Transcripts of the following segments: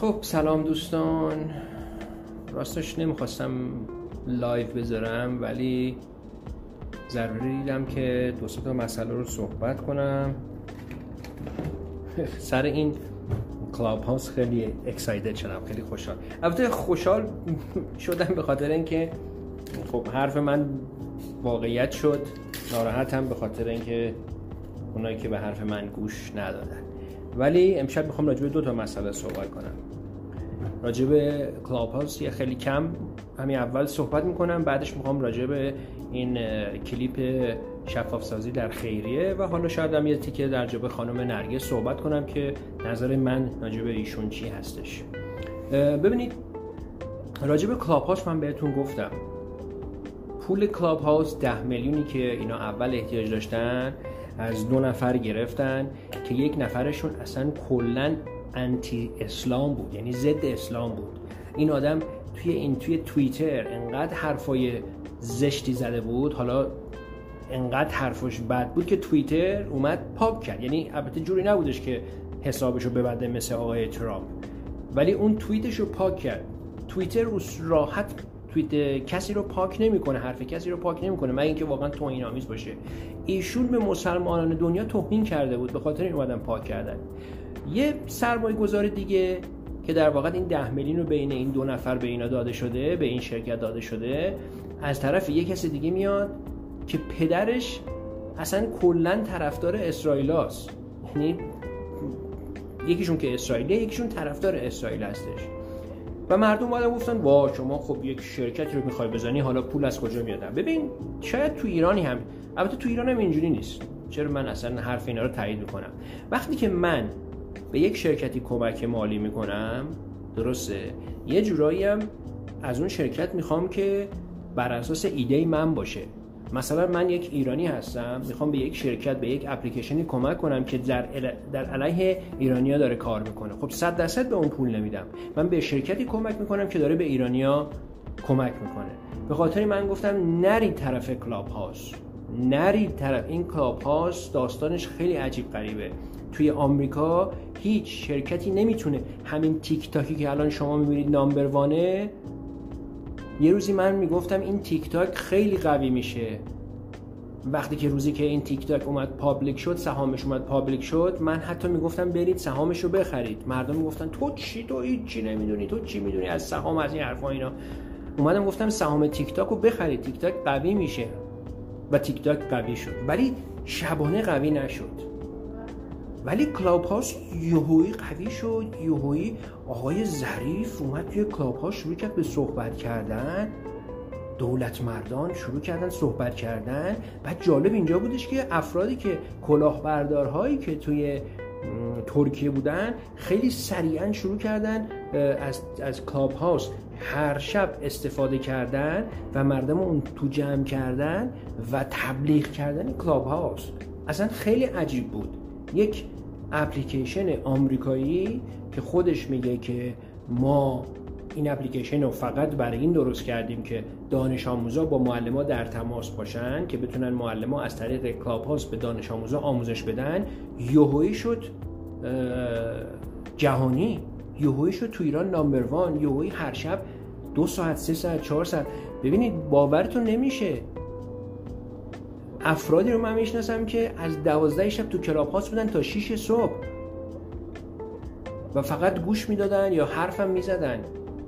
خب سلام دوستان. راستش نمی‌خواستم live بذارم ولی ضروری دیدم که دو تا مسئله رو صحبت کنم. سر این Clubhouse خیلی excited شدم خیلی خوشحال. البته خوشحال شدم به خاطر اینکه خب حرف من واقعیت شد. ناراحتم به خاطر اینکه اونایی که به حرف من گوش ندادن. ولی امشب می‌خوام راجع به دو تا مسئله صحبت کنم. راجع به Clubhouse یه خیلی کم همین اول صحبت می‌کنم بعدش می‌خوام راجع به این کلیپ شفاف سازی در خیریه و حالا شاید هم یه تیکه راجع به خانم نرگس صحبت کنم که نظر من راجع به ایشون چی هستش. ببینید راجع به Clubhouse من بهتون گفتم. پول Clubhouse ده میلیونی که اینا اول احتیاج داشتن از دو نفر گرفتن که یک نفرشون اصلا کلا انتی اسلام بود یعنی ضد اسلام بود. این آدم توی این توی توییتر انقدر حرفای زشتی زده بود حالا انقدر حرفش بد بود که توییتر اومد پاک کرد. یعنی البته جوری نبودش که حسابش رو ببنده مثل آقای ترامپ. ولی اون توییتش رو پاک کرد. توییتر راحت توییت کسی رو پاک نمی‌کنه حرف کسی رو پاک نمی‌کنه مگه اینکه واقعا توهین آمیز باشه. ایشون به مسلمانان دنیا توهین کرده بود به خاطر این اومدن پاک کردن. یه سرمایه گذار دیگه که در واقع این ده میلیون رو بین این دو نفر به اینا داده شده به این شرکت داده شده از طرف یه کسی دیگه میاد که پدرش اصلا کلا طرفدار اسرائیلاست یعنی یکیشون که اسرائیلیه یکیشون طرفدار اسرائیل هستش. و مردم اومدن گفتن وا شما خب یک شرکتی رو می‌خوای بزنی حالا پول از کجا میاد ببین شاید تو ایرانی هم البته تو ایران هم اینجوری نیست. چرا من اصلا حرف اینا رو تایید می‌کنم؟ وقتی که من به یک شرکتی کمک مالی می‌کنم درسته. یه جورایی هم از اون شرکت می‌خوام که بر اساس ایده من باشه. مثلا من یک ایرانی هستم می‌خوام به یک شرکت به یک اپلیکیشنی کمک کنم که در, در علیه ایرانیا داره کار می‌کنه. خب صد درصد به اون پول نمیدم. من به شرکتی کمک می‌کنم که داره به ایرانیا کمک می‌کنه. به خاطر من گفتم نرید طرف کلاب هاوس نرید طرف این کلاب هاوس داستانش خیلی عجیب غریبه. توی آمریکا هیچ شرکتی نمی‌تونه همین تیک تاکی که الان شما می‌بینید number one ه یه روزی من می‌گفتم این تیک تاک خیلی قوی میشه. وقتی که روزی که این تیک تاک اومد public شد سهامش اومد پابلیک شد من حتی می‌گفتم برید سهامش رو بخرید. مردم می‌گفتن تو چی؟ تو چی نمی‌دونی. تو چی می‌دونی؟ از سهام از این حرفا اینا. اومدم گفتم سهام تیک تاک رو بخرید. تیک تاک قوی میشه. و تیک تاک قوی شد. ولی شبانه قوی نشد. ولی کلاب هاوس یهویی قوی شد یهویی آقای ظریف اومد توی کلاب هاوس شروع کرد به صحبت کردن. دولت مردان شروع کردن صحبت کردن. بعد جالب اینجا بودش که افرادی که کلاهبردارهایی که توی ترکیه بودن خیلی سریعا شروع کردن از, از کلاب هاوس هر شب استفاده کردن و مردم اون تو جمع کردن و تبلیغ کردن کلاب هاوس اصلا خیلی عجیب بود. یک اپلیکیشن آمریکایی که خودش میگه که ما این اپلیکیشن رو فقط برای این درست کردیم که دانش آموزا با معلم در تماس باشن که بتونن معلم از طریق کلاب هاوس به دانش آموزا آموزش بدن یوهوی شد جهانی یوهوی شد تو ایران نامبر وان یوهوی هر شب دو ساعت سه ساعت چهار ساعت. ببینید باورتون نمیشه. افرادی رو من می‌شناسم که از دوازده شب تو کلاب هاست بودن تا 6 صبح. و فقط گوش می‌دادن یا حرفم می‌زدن.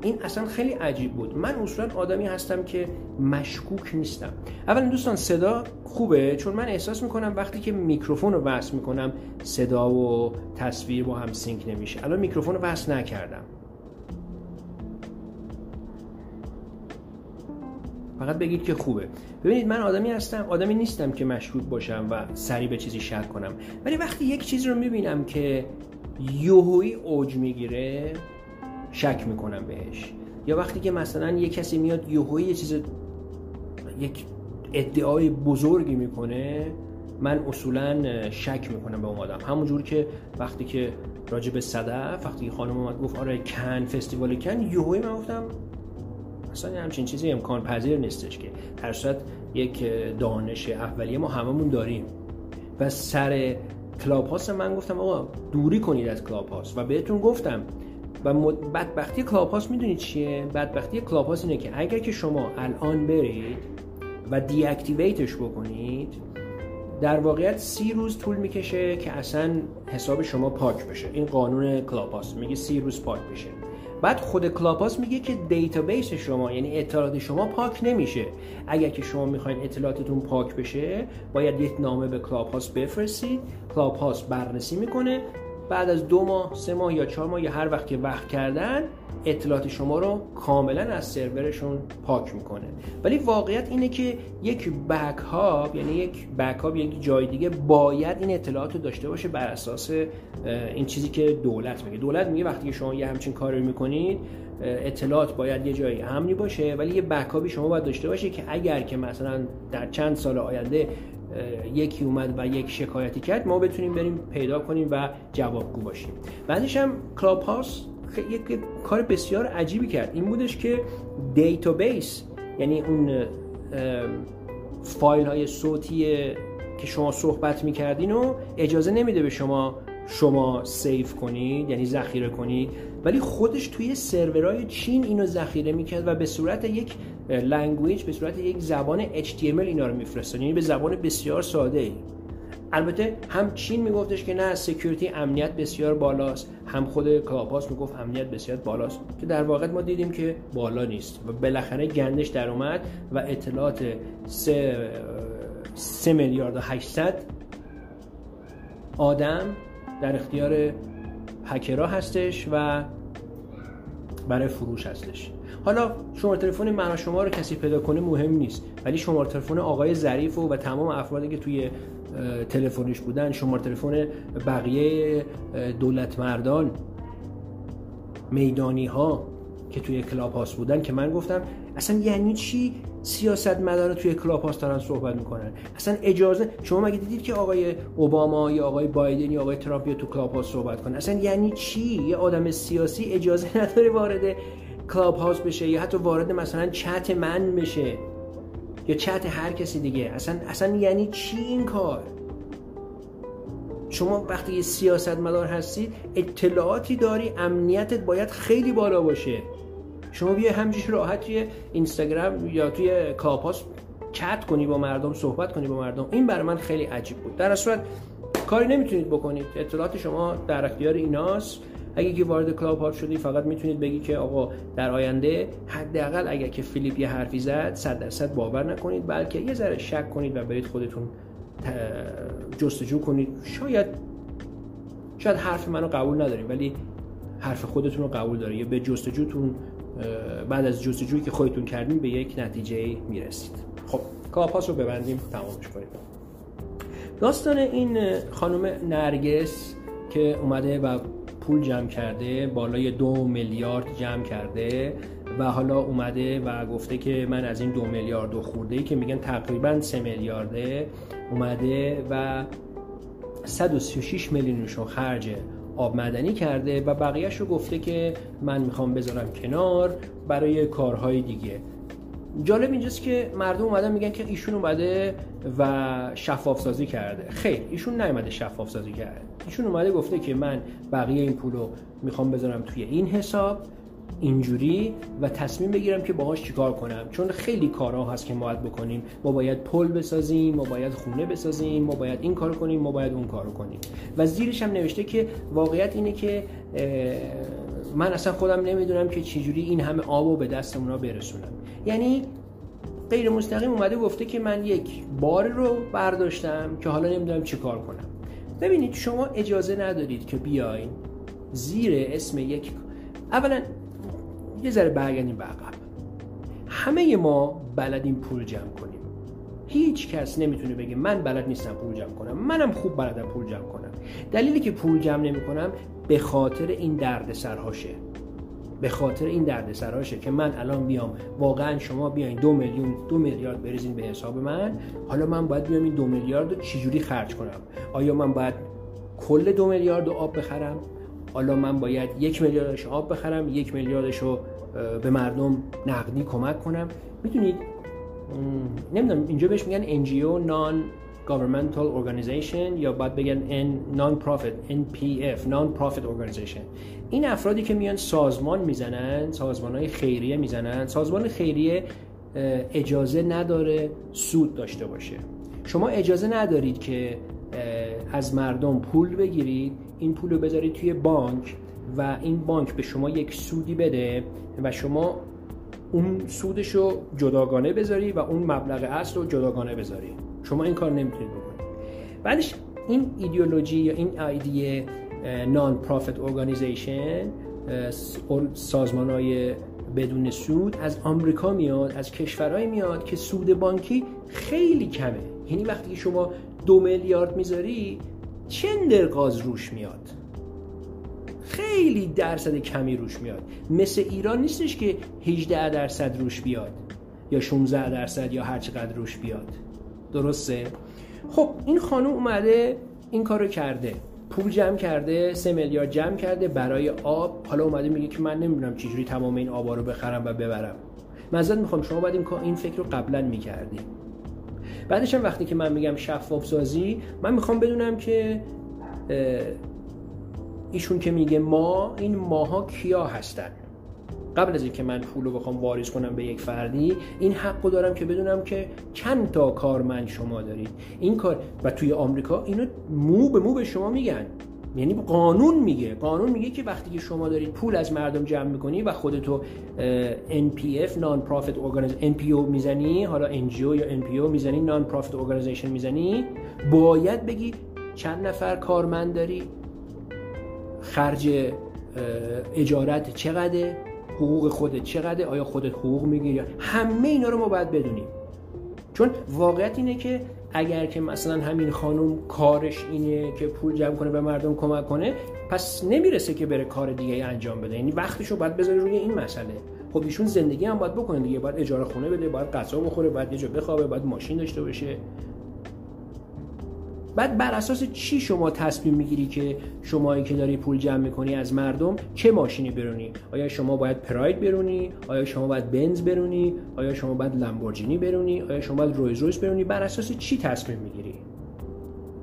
این اصلا خیلی عجیب بود. من اصولا آدمی هستم که مشکوک نیستم. اولا دوستان صدا خوبه چون من احساس می‌کنم وقتی که میکروفون رو وصل می‌کنم صدا و تصویر با هم سینک نمیشه. الان میکروفون رو وصل نکردم. فقط بگید که خوبه. ببینید من آدمی هستم آدمی نیستم که مشکوک باشم و سری به چیزی شک کنم. ولی وقتی یک چیز رو می‌بینم که یوهوی اوج می‌گیره شک می‌کنم بهش. یا وقتی که مثلا یه کسی میاد یوهوی یه چیز یک ادعای بزرگی می‌کنه من اصولا شک می‌کنم به اون آدم. همونجور که وقتی که راجب صدف وقتی خانم اومد گفت آره کن فستیوال کن یوهوی من گفتم اصلا همچین چیزی امکان پذیر نیستش که. هر صورت یک دانش اولیه ما هممون داریم. و سر کلاب هاست من گفتم آقا دوری کنید از کلاب هاست و بهتون گفتم. و بدبختی کلاب هاوس می‌دونید چیه؟ بدبختی کلاب هاوس اینه که اگر که شما الان برید و deactivate ش بکنید در واقعیت سی روز طول می‌کشه که اصلا حساب شما پاک بشه. این قانون کلاب هاوس میگه سی روز پاک بشه. بعد خود کلاب هاوس میگه که database شما یعنی اطلاعات شما پاک نمیشه. اگر که شما می‌خواین اطلاعاتتون پاک بشه باید یک نامه به کلاب هاوس بفرستید. کلاپاس بررسی می‌کنه. بعد از دو ماه سه ماه یا چهار ماه یا هر وقت که وقت کردن اطلاعات شما رو کاملا از سرورشون پاک می‌کنه. ولی واقعیت اینه که یک بک هاب یعنی یک بک هاب یک جای دیگه باید این اطلاعات رو داشته باشه بر اساس این چیزی که دولت میگه. دولت میگه وقتی که شما یه همچین کاری می‌کنید اطلاعات باید یه جایی امنی باشه ولی یه بکاپی شما باید داشته باشه که اگر که مثلا در چند سال آینده یکی اومد و یک شکایتی کرد ما بتونیم بریم پیدا کنیم و جوابگو باشیم. بعدش هم کلاب هاوس یک کار بسیار عجیبی کرد. این بودش که database یعنی اون فایل های صوتی که شما صحبت می‌کردین و اجازه نمیده به شما شما save کنید یعنی ذخیره کنید. ولی خودش توی سرورهای چین اینو ذخیره می‌کرد و به صورت یک language به صورت یک زبان HTML اینا رو میفرستاد. یعنی به زبان بسیار ساده ای. البته هم چین میگفتش که نه security امنیت بسیار بالاست. هم خود کلاب هاوس می‌گفت امنیت بسیار بالاست. که در واقع ما دیدیم که بالا نیست و بالاخره گندش در اومد و اطلاعات 3 میلیارد و 800 آدم در اختیار هکرها هستش و برای فروش هستش. حالا شماره تلفن من و شما رو کسی پیدا کنه مهم نیست ولی شماره تلفن آقای ظریف و, و تمام افرادی که توی تلفنش بودن شماره تلفن بقیه دولت مردان میدانی ها که توی کلاب هاوس بودن که من گفتم اصلا یعنی چی سیاست مدار توی کلاب هاوس دارن صحبت می‌کنن؟ اصلا اجازه شما مگه دیدید که آقای اوباما یا آقای بایدن یا آقای ترامپ یا تو کلاب هاوس صحبت کنن؟ اصلا یعنی چی؟ یه آدم سیاسی اجازه نداره وارد کلاب هاوس بشه یا حتی وارد مثلا چت من بشه یا چت هر کسی دیگه. اصلا اصلا یعنی چی این کار؟ شما وقتی یه سیاست مدار هستید اطلاعاتی داری امنیتت باید خیلی بالا باشه. شما بیا همجوری راحت توی اینستاگرام یا توی کاپاس چت کنی با مردم صحبت کنی با مردم. این برای من خیلی عجیب بود. در صورت کاری نمی‌تونید بکنید. اطلاعات شما در اختیار ایناست. اگه که وارد کلاب هاوس شدی فقط می‌تونید بگی که آقا در آینده حداقل اگر که فیلیپ یه حرفی زد 100 درصد باور نکنید بلکه یه ذره شک کنید و برید خودتون جستجو کنید. شاید شاید حرف منو قبول نداریم ولی حرف خودتون رو قبول داره یا به جستجوتون بعد از جستجویی که خودتون کردین به یک نتیجه می‌رسید. خب کاپاس رو ببندیم تمامش کنیم. داستان این خانم نرگس که اومده و پول جمع کرده بالای دو میلیارد جمع کرده و حالا اومده و گفته که من از این دو میلیارد و خورده که میگن تقریبا سه میلیارده اومده و 136 میلیونش رو خرج آب مدنی کرده و بقیهش رو گفته که من می‌خوام بذارم کنار برای کارهای دیگه. جالب اینجاست که مردم اومدن میگن که ایشون اومده و شفاف سازی کرده. خیر ایشون نیومده شفاف سازی کرده. ایشون اومده گفته که من بقیه این پول رو می‌خوام بذارم توی این حساب اینجوری و تصمیم بگیرم که باهاش چیکار کنم. چون خیلی کارها هست که ما باید بکنیم. ما باید پل بسازیم ما باید خونه بسازیم ما باید این کارو کنیم ما باید اون کارو کنیم. و زیرش هم نوشته که واقعیت اینه که من اصلا خودم نمی‌دونم که چجوری این همه آب به دست اونا برسونم. یعنی غیر مستقیم اومده گفته که من یک بار رو برداشتم که حالا نمی‌دونم چی کار کنم. ببینید شما اجازه ندارید که بیاین زیر اسم یک اولا یه ذره برگردیم به عقب. همه ما بلدیم پول جمع کنیم. هیچ کس نمی‌تونه بگه من بلد نیستم پول جمع کنم. منم خوب بلدم پول جمع کنم. دلیلی که پول جمع نمی کنم به خاطر این درد سرهاشه به خاطر این درد سرهاشه که من الان بیام واقعا شما بیاین دو میلیون دو میلیارد بریزین به حساب من. حالا من باید بیام این دو میلیارد رو چجوری خرج کنم؟ آیا من باید کل دو میلیارد رو آب بخرم؟ حالا من باید یک میلیاردش آب بخرم یک میلیاردش رو به مردم نقدی کمک کنم؟ می‌دونید؟ نمی‌دونم اینجا بهش میگن NGO نان governmental organization یا باید بگن non-profit NPF non-profit organization. این افرادی که میان سازمان می‌زنن سازمان های خیریه می‌زنن سازمان خیریه اجازه نداره سود داشته باشه. شما اجازه ندارید که از مردم پول بگیرید این پول رو بذارید توی بانک و این بانک به شما یک سودی بده و شما اون سودش رو جداگانه بذاری و اون مبلغ اصل رو جداگانه بذاری. شما این کار نمی‌تونید بکنید. بعدش این ایدئولوژی یا این ایده نان پروفیت ارگانیزیشن سازمان های بدون سود از آمریکا میاد از کشورهایی میاد که سود بانکی خیلی کمه. یعنی وقتی شما دو میلیارد می‌ذاری چندر قاز روش میاد؟ خیلی درصد کمی روش میاد. مثل ایران نیستش که 18 درصد روش بیاد یا 16 درصد یا هر چقدر روش بیاد. درسته؟ خب این خانم اومده این کارو کرده. پول جمع کرده سه میلیارد جمع کرده برای آب. حالا اومده میگه که من نمی‌دونم چجوری تمام این آبا رو بخرم و ببرم. مزد می‌خوام شما باید این این فکر رو قبلا می‌کردی. بعدش هم وقتی که من میگم شفاف سازی من می‌خوام بدونم که ایشون که میگه ما این ماها کیا هستن؟ قبل از اینکه من پول رو بخوام واریز کنم به یک فردی این حق دارم که بدونم که چند تا کارمند شما دارید. این کار و توی آمریکا اینو مو به مو به شما میگن. یعنی قانون میگه. قانون میگه که وقتی که شما دارید پول از مردم جمع می‌کنی و خودتو NPF profit organization NPO می‌زنی حالا NGO یا NPO می‌زنی non profit organization می‌زنی باید بگی چند نفر کارمند داری خرج اجارت چقدره؟ حقوق خودت چقدره؟ آیا خودت حقوق می‌گیری؟ همه اینا رو ما باید بدونیم. چون واقعیت اینه که اگر که مثلا همین خانم کارش اینه که پول جمع کنه به مردم کمک کنه پس نمی‌رسه که بره کار دیگه انجام بده. یعنی وقتشو باید بذاره روی این مسئله. خب ایشون زندگی هم باید بکنه دیگه. باید اجاره خونه بده باید غذا بخوره باید یه جا بخوابه باید ماشین داشته باشه. بعد بر اساس چی شما تصمیم می‌گیری که شمایی که داری پول جمع می‌کنی از مردم چه ماشینی برونی؟ آیا شما باید پراید برونی؟ آیا شما باید بنز برونی؟ آیا شما باید لامبورجینی برونی؟ آیا شما باید رولز رویس برونی؟ بر اساس چی تصمیم می‌گیری؟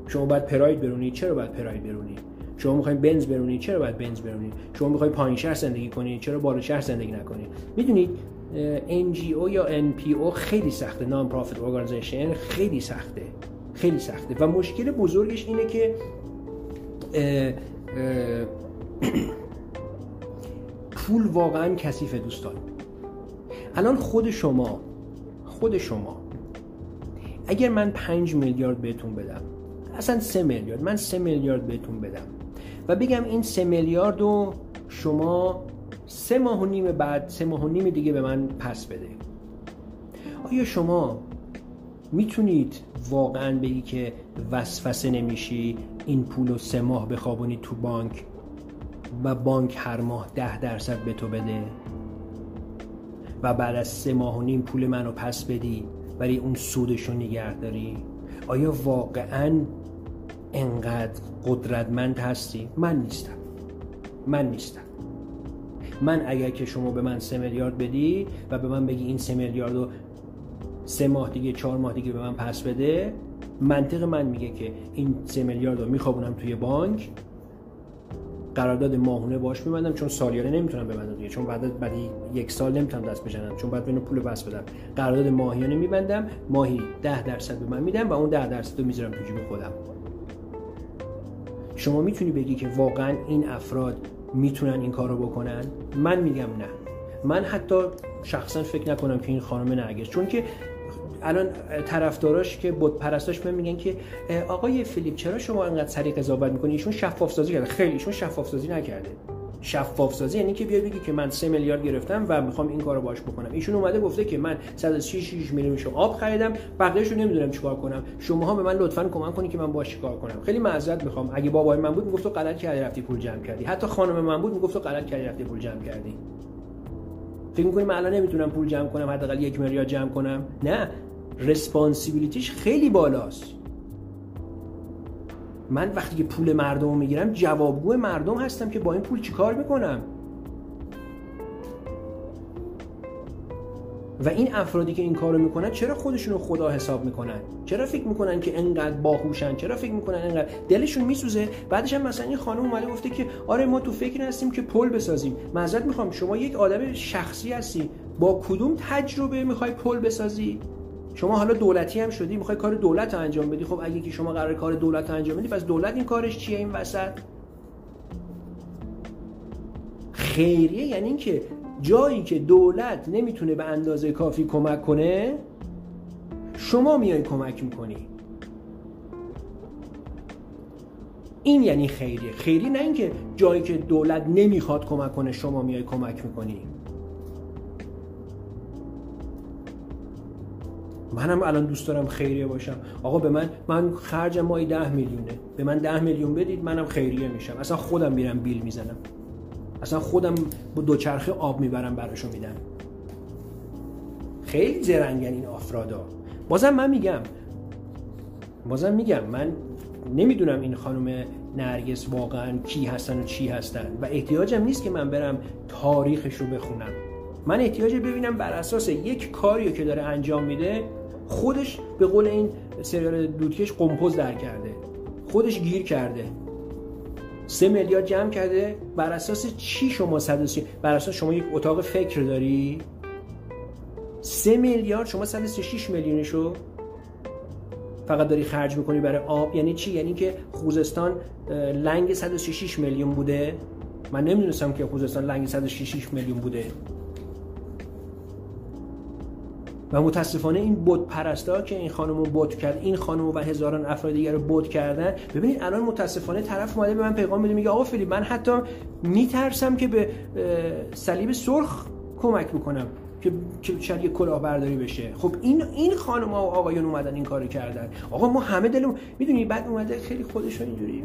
شما باید پراید برونی چرا باید پراید برونی؟ شما می‌خوای بنز برونی چرا باید بنز برونی؟ شما می‌خوای پایین شهر زندگی کنی چرا بالا شهر زندگی نکنی؟ می‌دونید NGO یا NPO خیلی سخته non-profit organization خیلی سخته. خیلی سخته. و مشکل بزرگش اینه که پول واقعا کثیفه دوستان الان خود شما خود شما اگر من پنج میلیارد بهتون بدم اصلا سه میلیارد من سه میلیارد بهتون بدم و بگم این سه میلیارد رو شما سه ماه و نیم بعد سه ماه و نیم دیگه به من پس بده. آیا شما می‌تونید واقعا بگی که وسوسه نمیشی این پول رو سه ماه بخوابونی تو بانک و بانک هر ماه ده درصد به تو بده؟ و بعد از سه ماه و نیم پول منو پس بدی ولی اون سودش رو نگه داری؟ آیا واقعا انقدر قدرتمند هستی؟ من نیستم. من نیستم. من اگر که شما به من سه میلیارد بدی و به من بگی این سه میلیارد رو سه ماه دیگه چهار ماه دیگه به من پس بده. منطق من میگه که این سه میلیارد رو میخوابونم توی بانک. قرارداد ماهونه باش میبندم چون سالیانه نمی‌تونم ببندم دیگه. چون بعد بعدی یک سال نمی‌تونم دست بزنم. چون بعد بینو پول بس بدم قرارداد ماهیانه میبندم. ماهی ده درصد به من میدم و اون ده درصد رو می‌ذارم تو جیب خودم. شما می‌تونی بگی که واقعا این افراد می‌تونن این کار رو بکنن؟ من میگم نه. من حتی شخصا فکر نکنم که این خانم نرگس. چون که الان طرفداراش که بود پرستاش من میگن که آقای فیلیپ چرا شما انقدر سریع قضاوت می‌کنی؟ ایشون شفاف سازی کرده. خیلی ایشون شفاف سازی نکرده. شفاف سازی یعنی که بیاد بگی که من 3 میلیارد گرفتم و می‌خوام این کارو باش بکنم. ایشون اومده گفته که من 106 میلیون شو آب خریدم بقیه‌شو نمی‌دونم چیکار کنم. شماها به من لطفا کمک کنید که من باش چیکار کنم. خیلی معذرت می‌خوام. اگه بابای من بود می‌گفت تو غلط کردی رفتی پول جمع کردی؟ حتی خانم من بود می‌گفت غلط کردی رفتی پول جمع کردی؟ فکر می‌کنی من الان نمی‌تونم پول جمع کنم حداقل یک میلیارد جمع کنم. نه رسپانسیبیلیتیش خیلی بالاست. من وقتی که پول مردم می‌گیرم جوابگو مردم هستم که با این پول چیکار می‌کنم و این افرادی که این کارو می‌کنن چرا خودشون رو خدا حساب می‌کنن؟ چرا فکر می‌کنن که انقدر باهوشن؟ چرا فکر می‌کنن انقدر دلشون میسوزه؟ بعدش هم مثلا این خانم اومده گفته که آره ما تو فکر هستیم که پل بسازیم. معذرت می‌خوام. شما یک آدم شخصی هستی. با کدوم تجربه می‌خوای پل بسازی؟ شما حالا دولتی هم شدی. می‌خوای کار دولت رو انجام بدی. خب اگه که شما قرار کار دولت انجام بدی پس دولت این کارش چیه این وسط؟ خیریه یعنی اینکه جایی که دولت نمی‌تونه به اندازه کافی کمک کنه شما میای کمک می‌کنی. این یعنی خیریه. خیری نه اینکه جایی که دولت نمی‌خواد کمک کنه شما میای کمک می‌کنی. منم الان دوست دارم خیریه باشم. آقا به من من خرج مایی ده میلیونه. به من ده میلیون بدید منم خیریه میشم. اصلا خودم میرم بیل می‌زنم. اصلا خودم با دوچرخه آب می‌برم براشو میدم. خیلی زرنگن این افرادا بازم من میگم. بازم میگم. من نمی‌دونم این خانم نرگس واقعا کی هستن و چی هستن و احتیاجم نیست که من برم تاریخش رو بخونم. من احتیاج ببینم بر اساس یک کاری که داره انجام میده خودش به قول این سریال دودکش قمپوز در کرده. خودش گیر کرده. سه میلیارد جمع کرده بر اساس چی شما صد بر اساس شما یک اتاق فکر داری؟ سه میلیارد شما 136 میلیونشو فقط داری خرج می‌کنی برای آب. یعنی چی؟ یعنی که خوزستان لنگ 136 میلیون بوده. من نمی‌دونستم که خوزستان لنگ 166 میلیون بوده. و متاسفانه این بود پرستا که این خانم رو بود کرد این خانم و هزاران افراد دیگر رو بود کردن. ببینید الان متاسفانه طرف اومده به من پیغام میده میگه آقا فیلیپ من حتی میترسم که به صلیب سرخ کمک می‌کنم که شاید یه کلاهبرداری بشه. خب این این خانم ها و آقایون اومدن این کارو کردن. آقا ما همه دلمون می‌دونی بعد اومده خیلی خودشو اینجوری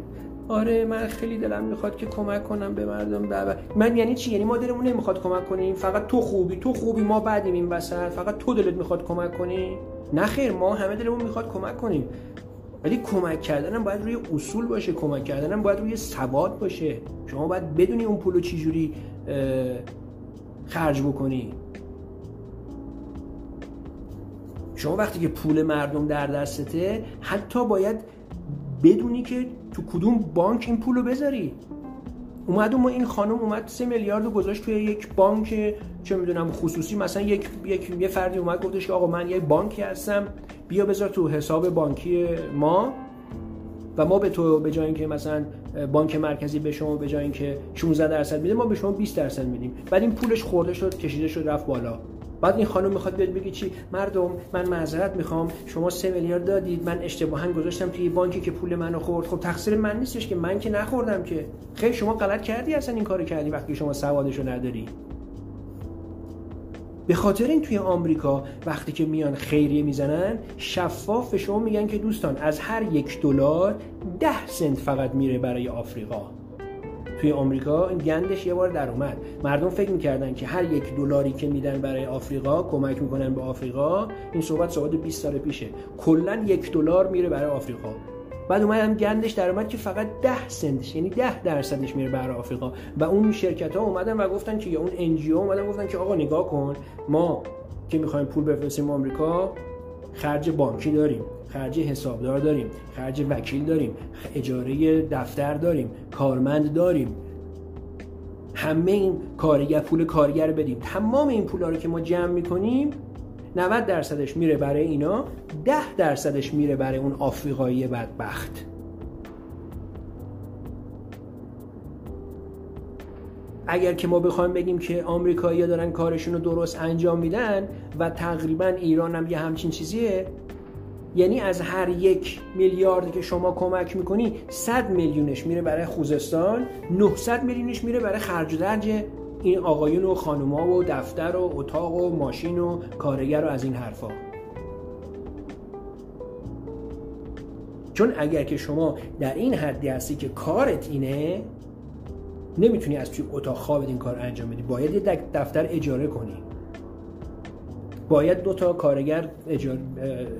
آره من خیلی دلم می‌خواد که کمک کنم به مردم. بابا من یعنی چی؟ یعنی ما دلمون نمی‌خواد کمک کنیم فقط تو خوبی تو خوبی ما بعدیم این وسط. فقط تو دلت می‌خواد کمک کنی؟ نه خیر ما همه دلمون می‌خواد کمک کنیم. ولی کمک کردنم باید روی اصول باشه کمک کردنم باید روی ثبات باشه. شما باید بدونی اون پولو چجوری خرج بکنی. شما وقتی که پول مردم در دستته حتی باید بدونی که تو کدوم بانک این پول رو بذاری. اومد ما این خانم اومد سه میلیارد گذاشت توی یک بانک چه می‌دونم خصوصی. مثلا یک, یک یه فردی اومد گفتش که آقا من یه بانکی هستم بیا بذار تو حساب بانکی ما. و ما به تو به جای اینکه مثلا بانک مرکزی به شما به جای اینکه 16 درصد میده ما به شما 20 درصد میدیم. بعد این پولش خورده شد کشیده شد رفت بالا. بعد این خانم می‌خواد بیاد بگی چی؟ مردم من معذرت می‌خوام. شما سه میلیارد دادید. من اشتباها گذاشتم توی بانکی که پول منو خورد. خب تقصیر من نیستش که. من که نخوردم که. خیلی شما غلط کردی اصلا این کارو کردی وقتی شما سوادشو نداری. به خاطر این توی آمریکا وقتی که میان خیریه می‌زنن شفاف به شما میگن که دوستان از هر یک دلار ده سنت فقط میره برای آفریقا. توی آمریکا این گندش یه بار در اومد. مردم فکر می‌کردن که هر یک دلاری که میدن برای آفریقا کمک می‌کنن به آفریقا. این صحبت صحبت 20 سال پیشه. کلا یک دلار میره برای آفریقا. بعد اومدن گندش در اومد که فقط 10 سنتش یعنی 10 درصدش میره برای آفریقا. و اون شرکت ها اومدن و گفتن که یا اون انجیو اومدن گفتن که آقا نگاه کن ما که می‌خوایم پول بفرستیم آمریکا خرج بانکی داریم خرج حسابدار داریم خرج وکیل داریم اجاره دفتر داریم کارمند داریم. همه این کارگر پول کارگر بدیم. تمام این پولا رو که ما جمع می‌کنیم 90 درصدش میره برای اینا 10 درصدش میره برای اون آفریقایی بدبخت. اگر که ما بخوایم بگیم که آمریکایی‌ها دارن کارشون رو درست انجام میدن و تقریبا ایران هم یه همچین چیزیه یعنی از هر یک میلیاردی که شما کمک می‌کنی 100 میلیونش میره برای خوزستان 900 میلیونش میره برای خرج و درج این آقایون و خانوما و دفتر و اتاق و ماشین و کارگر و از این حرفا. چون اگر که شما در این حدی هستی که کارت اینه نمی‌تونی از توی اتاق خوابت این کار انجام بدی. باید یه دفتر اجاره کنی. باید دو تا کارگر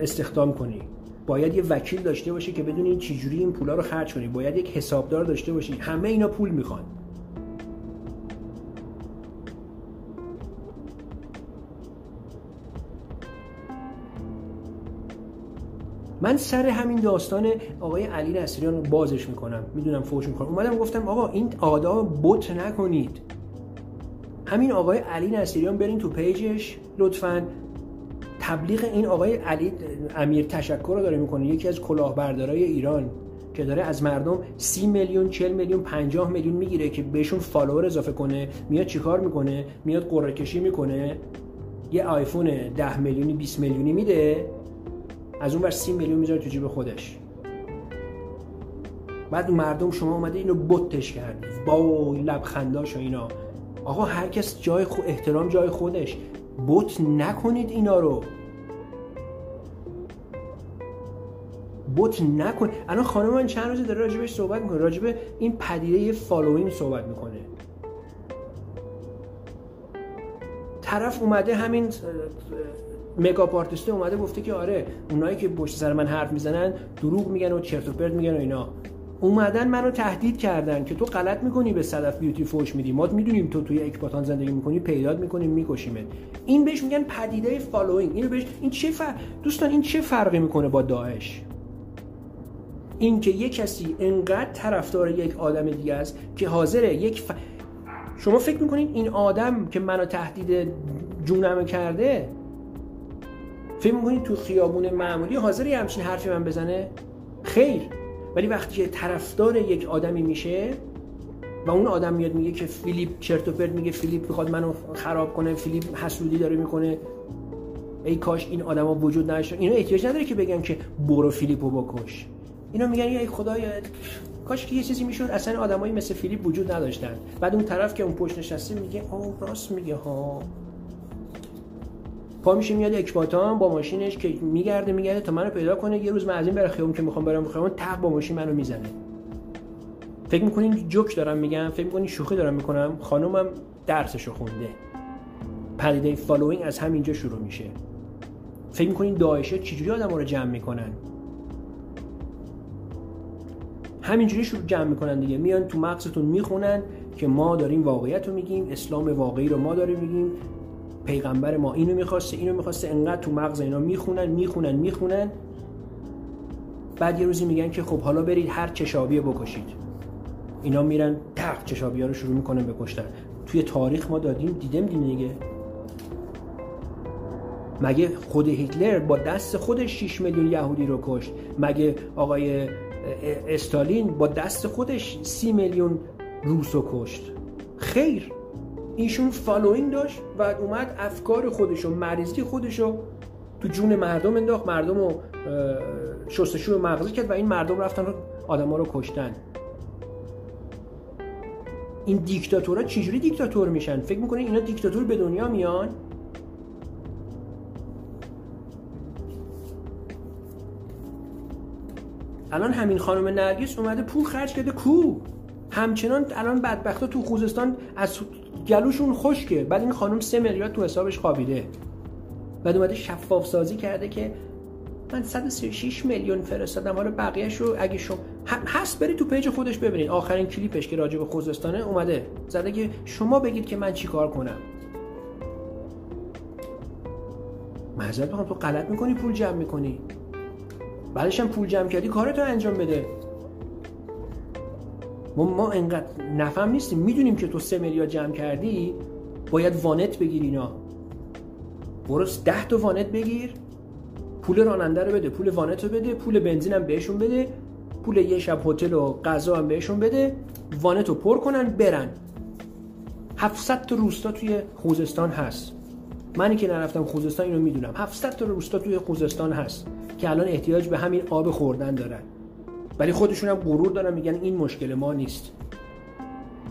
استخدام کنی. باید یه وکیل داشته باشی که بدونی چجوری این پولا رو خرج کنی. باید یک حسابدار داشته باشی. همه اینا پول می‌خوان. من سر همین داستان آقای علی نصیریان بازش می‌کنم. می‌دونم فوش می‌کنم. اومدم گفتم آقا این آدم بت نکنید. همین آقای علی نصیریان برین تو page ش لطفا. تبلیغ این آقای علی امیر تشکر رو داره می‌کنه یکی از کلاهبردارای ایران که داره از مردم سی میلیون 40 میلیون 50 میلیون می‌گیره که بهشون follower اضافه کنه. میاد چیکار می‌کنه؟ میاد قرعه کشی می‌کنه. یه آیفون 10 میلیونی 20 میلیونی میده. از اون بر 30 میلیون می‌ذاره تو جیب خودش. بعد مردم شما اومده اینو بتش کردی. با لبخنداش و اینا. آقا هر کس جای خود احترام جای خودش. بت نکنید اینا رو. بت نکن. الان خانم من چند روزی داره راجبش صحبت می‌کنه. راجب این پدیده following صحبت می‌کنه. طرف اومده همین makeup artist ه اومده گفته که آره اونایی که پشت سر من حرف می‌زنن دروغ میگن و چرت و پرت میگن و اینا. اومدن منو تهدید کردن که تو غلط می‌کنی به صدف بیوتی فوش میدی. ما می‌دونیم تو توی اکباتان زندگی می‌کنی پیدات می‌کنیم میکشیمت. این بهش میگن پدیده following اینو بهش این چه فر... دوستان این چه فرقی می‌کنه با داعش؟ اینکه یک کسی انقدر طرفدار یک آدم دیگه است که حاضره یک ف... شما فکر می‌کنید این آدم که منو تهدید جونم کرده فکر می‌کنید تو خیابون معمولی حاضره همچین حرفی به من بزنه؟ خیر. ولی وقتی که طرفدار یک آدمی میشه و اون آدم میاد میگه که فیلیپ چرت و پرت میگه فیلیپ می‌خواد منو خراب کنه فیلیپ حسودی داره می‌کنه ای کاش این آدما وجود نداشت اینا احتیاج نداره که بگن که برو فیلیپو بکش. اینا میگن ای خدایا کاش که یه چیزی می‌شد اصلا آدمایی مثل فیلیپ وجود نداشتن. بعد اون طرف که اون پشت نشسته میگه آه راست میگه ها. پا میشه میاد اکباتان با ماشینش که میگرده میگرده تا منو پیدا کنه. یه روز من از این ور خیابون که می‌خوام برم خیابون تق با ماشین منو می‌زنه. فکر می‌کنین جوک دارم میگم فکر می‌کنین شوخی دارم می‌کنم. خانومم درسشو خونده. پدیده following از همینجا شروع میشه. فکر می‌کنین داعشه چجوری آدم رو جمع می‌کنن؟ همینجوری شروع جمع می‌کنن دیگه. میان تو مغزتون می‌خونن که ما داریم واقعیت رو میگیم اسلام واقعی رو ما داریم میگیم. پیغمبر ما اینو می‌خواسته اینو می‌خواسته انقدر تو مغز اینا می‌خونن می‌خونن می‌خونن. بعد یه روزی میگن که خب حالا برید هر چشابیه بکشید. اینا میرن تق چشابی ها رو شروع می‌کنن بکشتن توی تاریخ ما دادیم دیدم دیگه. مگه خود هیتلر با دست خودش 6 میلیون یهودی رو کشت؟ مگه آقای استالین با دست خودش 30 میلیون روس رو کشت؟ خیر. ایشون following داشت و اومد افکار خودشو مریضی خودشو تو جون مردم انداخت مردم رو مغزی کرد و این مردم رفتن آدما رو کشتن. این دیکتاتورها چجوری دیکتاتور میشن؟ فکر می‌کنین اینا دیکتاتور به دنیا میان؟ الان همین خانم نرگس اومده پول خرج کرده کو؟ همچنان الان بدبختا تو خوزستان از گلوشون خشکه. بعد این خانم سه میلیارد تو حسابش خوابیده. بعد اومده شفاف سازی کرده که من 136 میلیون فرستادم. حالا بقیه‌ش رو اگه شما هست برید تو پیج خودش ببینید. آخرین کلیپش که راجع به خوزستانه اومده. زده که شما بگید که من چیکار کنم. معذرت تو غلط می‌کنی پول جمع می‌کنی. بعدش هم پول جمع کردی کارتو انجام بده. ما ما انقدر نفهم نیستیم. می‌دونیم که تو سه میلیارد جمع کردی باید وانت بگیر اینا. برو ده تا وانت بگیر. پول راننده رو بده پول وانت رو بده پول بنزین هم بهشون بده پول یه شب هتل و غذا هم بهشون بده وانت رو پر کنن برن. 700 تا روستا توی خوزستان هست. منی که نرفتم خوزستان اینو می‌دونم. 700 تا روستا توی خوزستان هست که الان احتیاج به همین آب خوردن دارن. ولی خودشون هم غرور دارن میگن این مشکل ما نیست.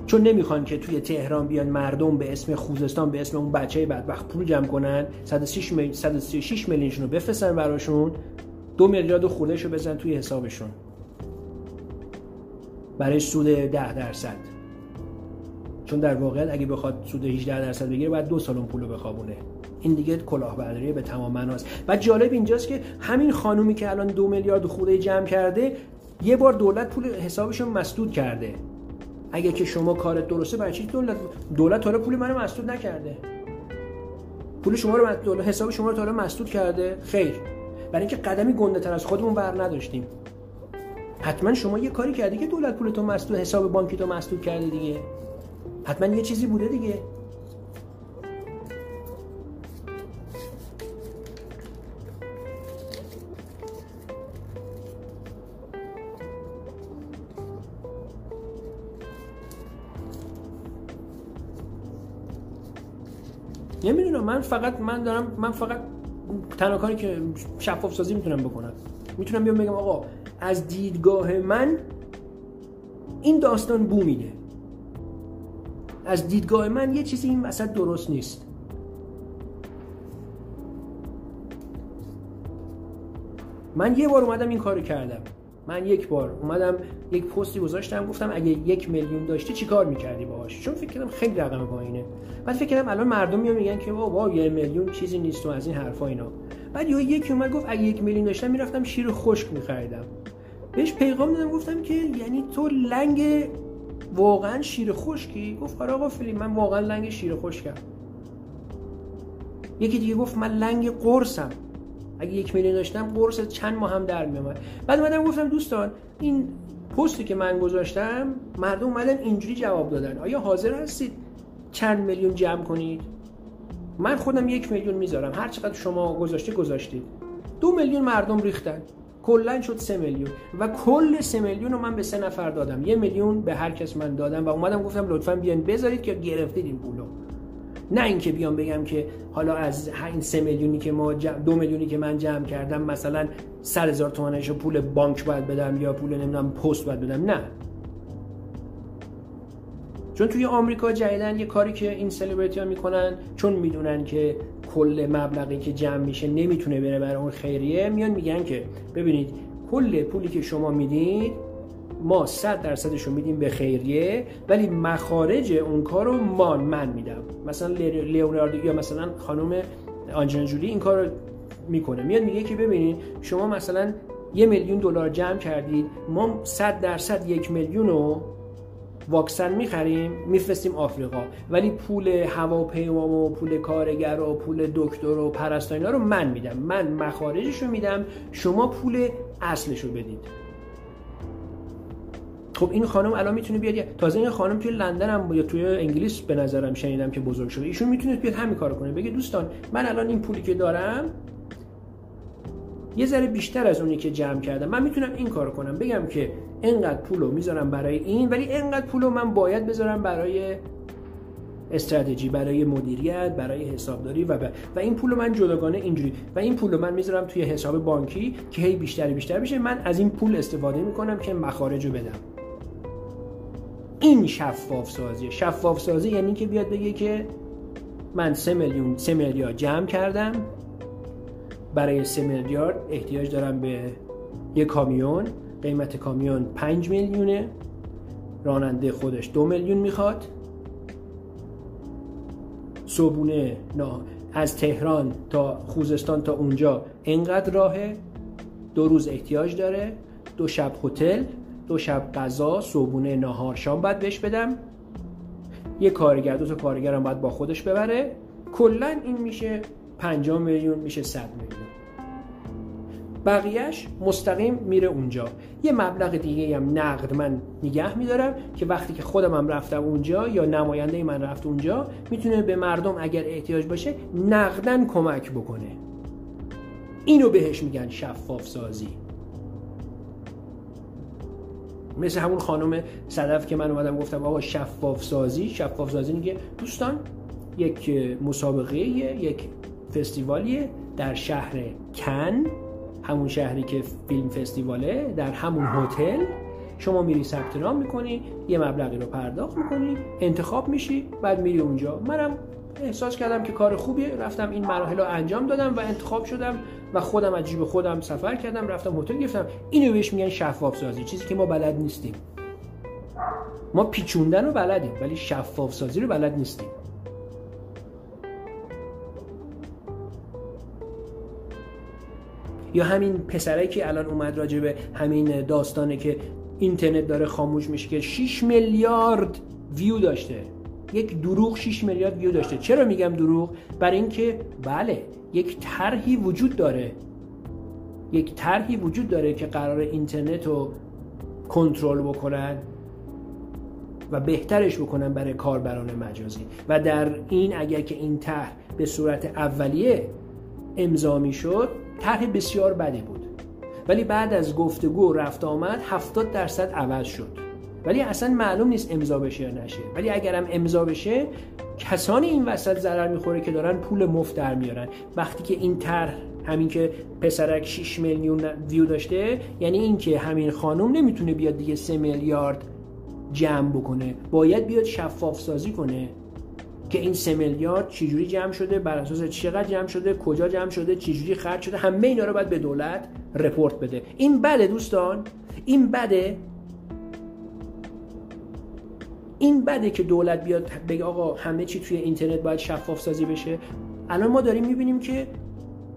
چون نمی‌خوان که توی تهران بیان مردم به اسم خوزستان به اسم اون بچه بدبخت پول جمع کنن 136 میلیون 136 میلیونشون رو بفرستن براشون دو میلیارد خوردهشو بزن توی حسابشون. برای سود 10 درصد. چون در واقع اگه بخواد سود 18 درصد بگیره باید دو سال اون پولو بخوابونه. این دیگه کلاهبرداری به تمام معناست. و جالب اینجاست که همین خانومی که الان دو میلیارد خورده جمع کرده یه بار دولت پول حسابشون مسدود کرده. اگه که شما کارت درسته برای چی دولت دولت حالا پول منو مسدود نکرده؟ پول شما رو دولت حساب شما رو تا مسدود کرده؟ خیر. برای اینکه قدمی گنده تر از خودمون بر نداشتیم. حتما شما یه کاری کردی که دولت پولتو مسدود حساب بانکی تو مسدود کرده دیگه. حتما یه چیزی بوده دیگه. من فقط من دارم من فقط تنها کاری که شفاف سازی می‌تونم بکنم. می‌تونم بیام بگم آقا از دیدگاه من این داستان بو میده از دیدگاه من یه چیزی این وسط درست نیست. من یه بار اومدم این کارو کردم. من یک بار اومدم یک پستی گذاشتم گفتم اگه یک میلیون داشتی چیکار می‌کردی باهاش؟ چون فکر کردم خیلی رقم پایینه. بعد فکر کردم الان مردم میان میگن که بابا یه میلیون چیزی نیست و از این حرفا اینا. بعد یه یکی اومد گفت اگه یک میلیون داشتم می‌رفتم شیر خشک میخریدم. بهش پیغام دادم گفتم که یعنی تو لنگ واقعا شیر خشکی؟ گفت آره آقا فیلم من واقعا لنگ شیر خشکم. یکی دیگه گفت من لنگ قرصم. اگه یک میلیون داشتم قرص چند ماه هم در میومد. بعد اومدم گفتم دوستان این پستی که من گذاشتم مردم اومدن اینجوری جواب دادن. آیا حاضر هستید چند میلیون جمع کنید؟ من خودم یک میلیون می‌ذارم. هر چقدر شما گذاشته گذاشتید. دو میلیون مردم ریختن. کلا شد سه میلیون. و کل سه میلیون رو من به سه نفر دادم. یه میلیون به هر کس من دادم و اومدم گفتم لطفا بیان بذارید که گرفتید این پولو نه اینکه بیام بگم که حالا از این سه میلیونی که ما دو میلیونی که من جمع کردم مثلا سر هزار تومنش پول بانک باید بدم یا پول نمی‌دونم پست باید بدم. نه. چون توی آمریکا جدیدن یه کاری که این سلبریتی ها می‌کنن چون می‌دونن که کل مبلغی که جمع میشه نمی‌تونه بره برای اون خیریه میان میگن که ببینید کل پولی که شما می‌دید ما 100 درصدش رو میدیم به خیریه ولی مخارج اون کار رو ما من میدم. مثلا لیوناردو یا مثلا خانم آنجلینا جولی این کار رو می‌کنه. میاد میگه که ببینید شما مثلا یه میلیون دلار جمع کردید ما 100 درصد یک میلیون رو واکسن می‌خریم میفرستیم آفریقا. ولی پول هواپیما و پول کارگر و پول دکتر و پرستاینا رو من میدم. من مخارجش رو میدم شما پول اصلش رو بدید. خب این خانم الان می‌تونه بیاد تازه این خانم توی لندن هم یا توی انگلیس به نظرم شنیدم که بزرگ شده. ایشون می‌تونه بیاد همین کار کنه. بگه دوستان من الان این پولی که دارم یه ذره بیشتر از اونی که جمع کردم. من می‌تونم این کار کنم. بگم که اینقدر پولو می‌ذارم برای این ولی اینقدر پولو من باید بذارم برای استراتژی برای مدیریت برای حسابداری و و این پولو من جداگانه اینجوری و این پولو من می‌ذارم توی حساب بانکی که هی بیشتر بیشتر بشه من از این پول استفاده می‌کنم که مخارج رو بدم. این شفاف سازی شفاف سازی یعنی که بیاد بگه که من سه میلیون سه میلیارد جمع کردم. برای سه میلیارد احتیاج دارم به یه کامیون. قیمت کامیون 5 میلیونه. راننده خودش دو میلیون می‌خواد. صبونه از تهران تا خوزستان تا اونجا انقدر راهه. دو روز احتیاج داره. دو شب هتل. دو شب غذا صبحونه نهار شام باید بهش بدم. یه کارگر دو تا کارگرم باید با خودش ببره. کلا این میشه 5 میلیون میشه 100 میلیون. بقیهش مستقیم میره اونجا. یه مبلغ دیگه هم نقد من نگه میدارم که وقتی که خودم هم رفتم اونجا یا نماینده من رفت اونجا می‌تونه به مردم اگر احتیاج باشه نقدن کمک بکنه. اینو بهش میگن شفاف سازی مثل همون خانم صدف که من اومدم گفتم آقا شفاف سازی شفاف سازی میگه دوستان یک مسابقه یک فستیوالیه در شهر کن همون شهری که فیلم فستیواله در همون هتل. شما میری ثبت نام می‌کنی یه مبلغی رو پرداخت می‌کنی انتخاب میشی بعد میری اونجا. منم احساس کردم که کار خوبیه رفتم این مراحل رو انجام دادم و انتخاب شدم و خودم از جیب خودم سفر کردم رفتم هتل گرفتم اینو بهش میگن شفاف سازی چیزی که ما بلد نیستیم. ما پیچوندن رو بلدیم ولی شفاف سازی رو بلد نیستیم. یا همین پسره که الان اومد راجع به همین داستانه که اینترنت داره خاموش میشه که 6 میلیارد ویو داشته. یک دروغ 6 میلیارد ویو داشته. چرا میگم دروغ؟ برای اینکه بله یک طرحی وجود داره. یک طرحی وجود داره که قرار اینترنت رو کنترل بکنن و بهترش بکنن برای کاربران مجازی. و در این اگر که این طرح به صورت اولیه امضا می‌شد طرح بسیار بدی بود. ولی بعد از گفتگو رفت آمد 70 درصد عوض شد. ولی اصلا معلوم نیست امضا بشه یا نشه. ولی اگرم امضا بشه کسانی این وسط ضرر می‌خوره که دارن پول مفت در میارن. وقتی که این طرح همین که پسرک 6 میلیون ویو داشته یعنی اینکه همین خانم نمی‌تونه بیاد دیگه 3 میلیارد جمع بکنه. باید بیاد شفاف سازی کنه که این سه میلیارد چجوری جمع شده بر اساس چقدر جمع شده کجا جمع شده چجوری خرج شده همه اینا رو باید به دولت رپورت بده. این بده دوستان این بده این بده که دولت بیاد بگه آقا همه چی توی اینترنت باید شفاف سازی بشه. الان ما داریم می‌بینیم که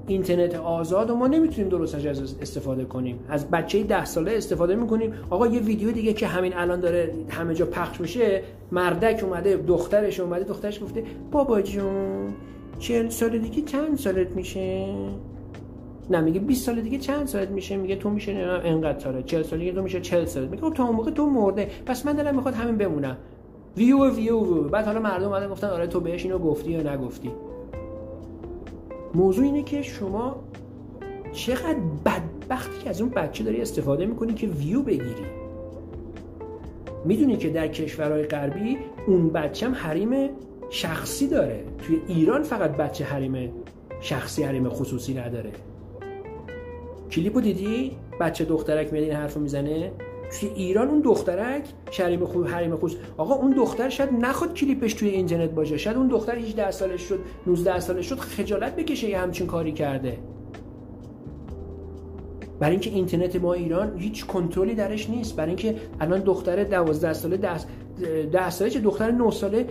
اینترنت آزاد و ما نمی‌تونیم درست از استفاده کنیم. از بچه ده ساله استفاده می‌کنیم. آقا یه ویدیو دیگه که همین الان داره همه جا پخش میشه. مردک اومده دخترش اومده دخترش گفته بابا جون چهل سال دیگه چند سالت میشه؟ نه میگه 20 سال دیگه چند سالت میشه؟ میگه تو میشه انقدر ساله. 40 سال دیگه تو میشه 40 سالت. میگه تا اون موقع تو مرده. پس من دلم می‌خواد همین بمونم. ویو ویو, ویو. بعد حالا مردم اومدن گفتن آره تو بهش اینو گفتی یا نگفتی؟ موضوع اینه که شما چقدر بدبختی که از اون بچه داری استفاده می‌کنی که ویو بگیری. می‌دونی که در کشورهای غربی اون بچه هم حریم شخصی داره. توی ایران فقط بچه حریم شخصی حریم خصوصی نداره. کلیپو دیدی؟ بچه دخترک میاد این حرفو می‌زنه؟ توی ایران اون دخترک شریم خوب حریم خوش. آقا اون دختر شاید نخواد کلیپش توی اینترنت باشه. شاید اون دختر 18 سالش شد 19 سالش شد خجالت بکشه یه همچین کاری کرده. برای اینکه اینترنت ما ایران هیچ کنترلی درش نیست. برای اینکه الان دختر 12 ساله 10 ساله چه دختر 9 ساله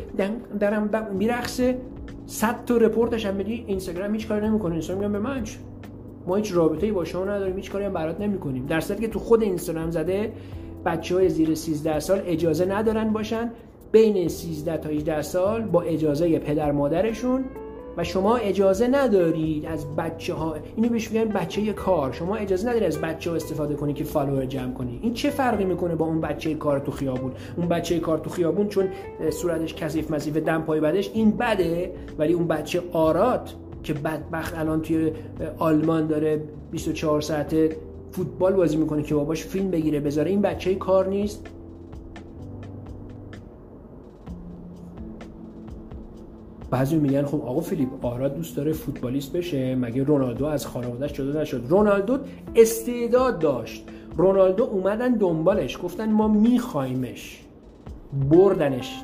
درم میرقصه. 100 تا رپورتش هم بدی اینستاگرام هیچ کاری نمی‌کنه. اینستاگرام به من ما هیچ رابطه‌ای با شما نداریم هیچ کاری هم برات نمی‌کنیم. در صورتی که تو خود اینستاگرام زده بچه های زیر 13 سال اجازه ندارن باشن بین 13 تا 18 سال با اجازه پدر مادرشون و شما اجازه ندارید از بچه ها اینو بهش میگن بچه کار. شما اجازه ندارید از بچه ها استفاده کنی که فالوور جمع کنی. این چه فرقی می‌کنه با اون بچه کار تو خیابون؟ اون بچه کار تو خیابون چون صورتش کثیف مزیف دم پای بدش این بده ولی اون بچه آرات که بدبخت الان توی آلمان داره 24 ساعته فوتبال بازی می‌کنه که باباش فیلم بگیره بذاره. این بچه کار نیست. بعضی میگن خب آقا فیلیپ آرا دوست داره فوتبالیست بشه. مگه رونالدو از خانوادهش جدا نشد؟ رونالدو استعداد داشت. رونالدو اومدن دنبالش گفتن ما میخوایمش بردنش.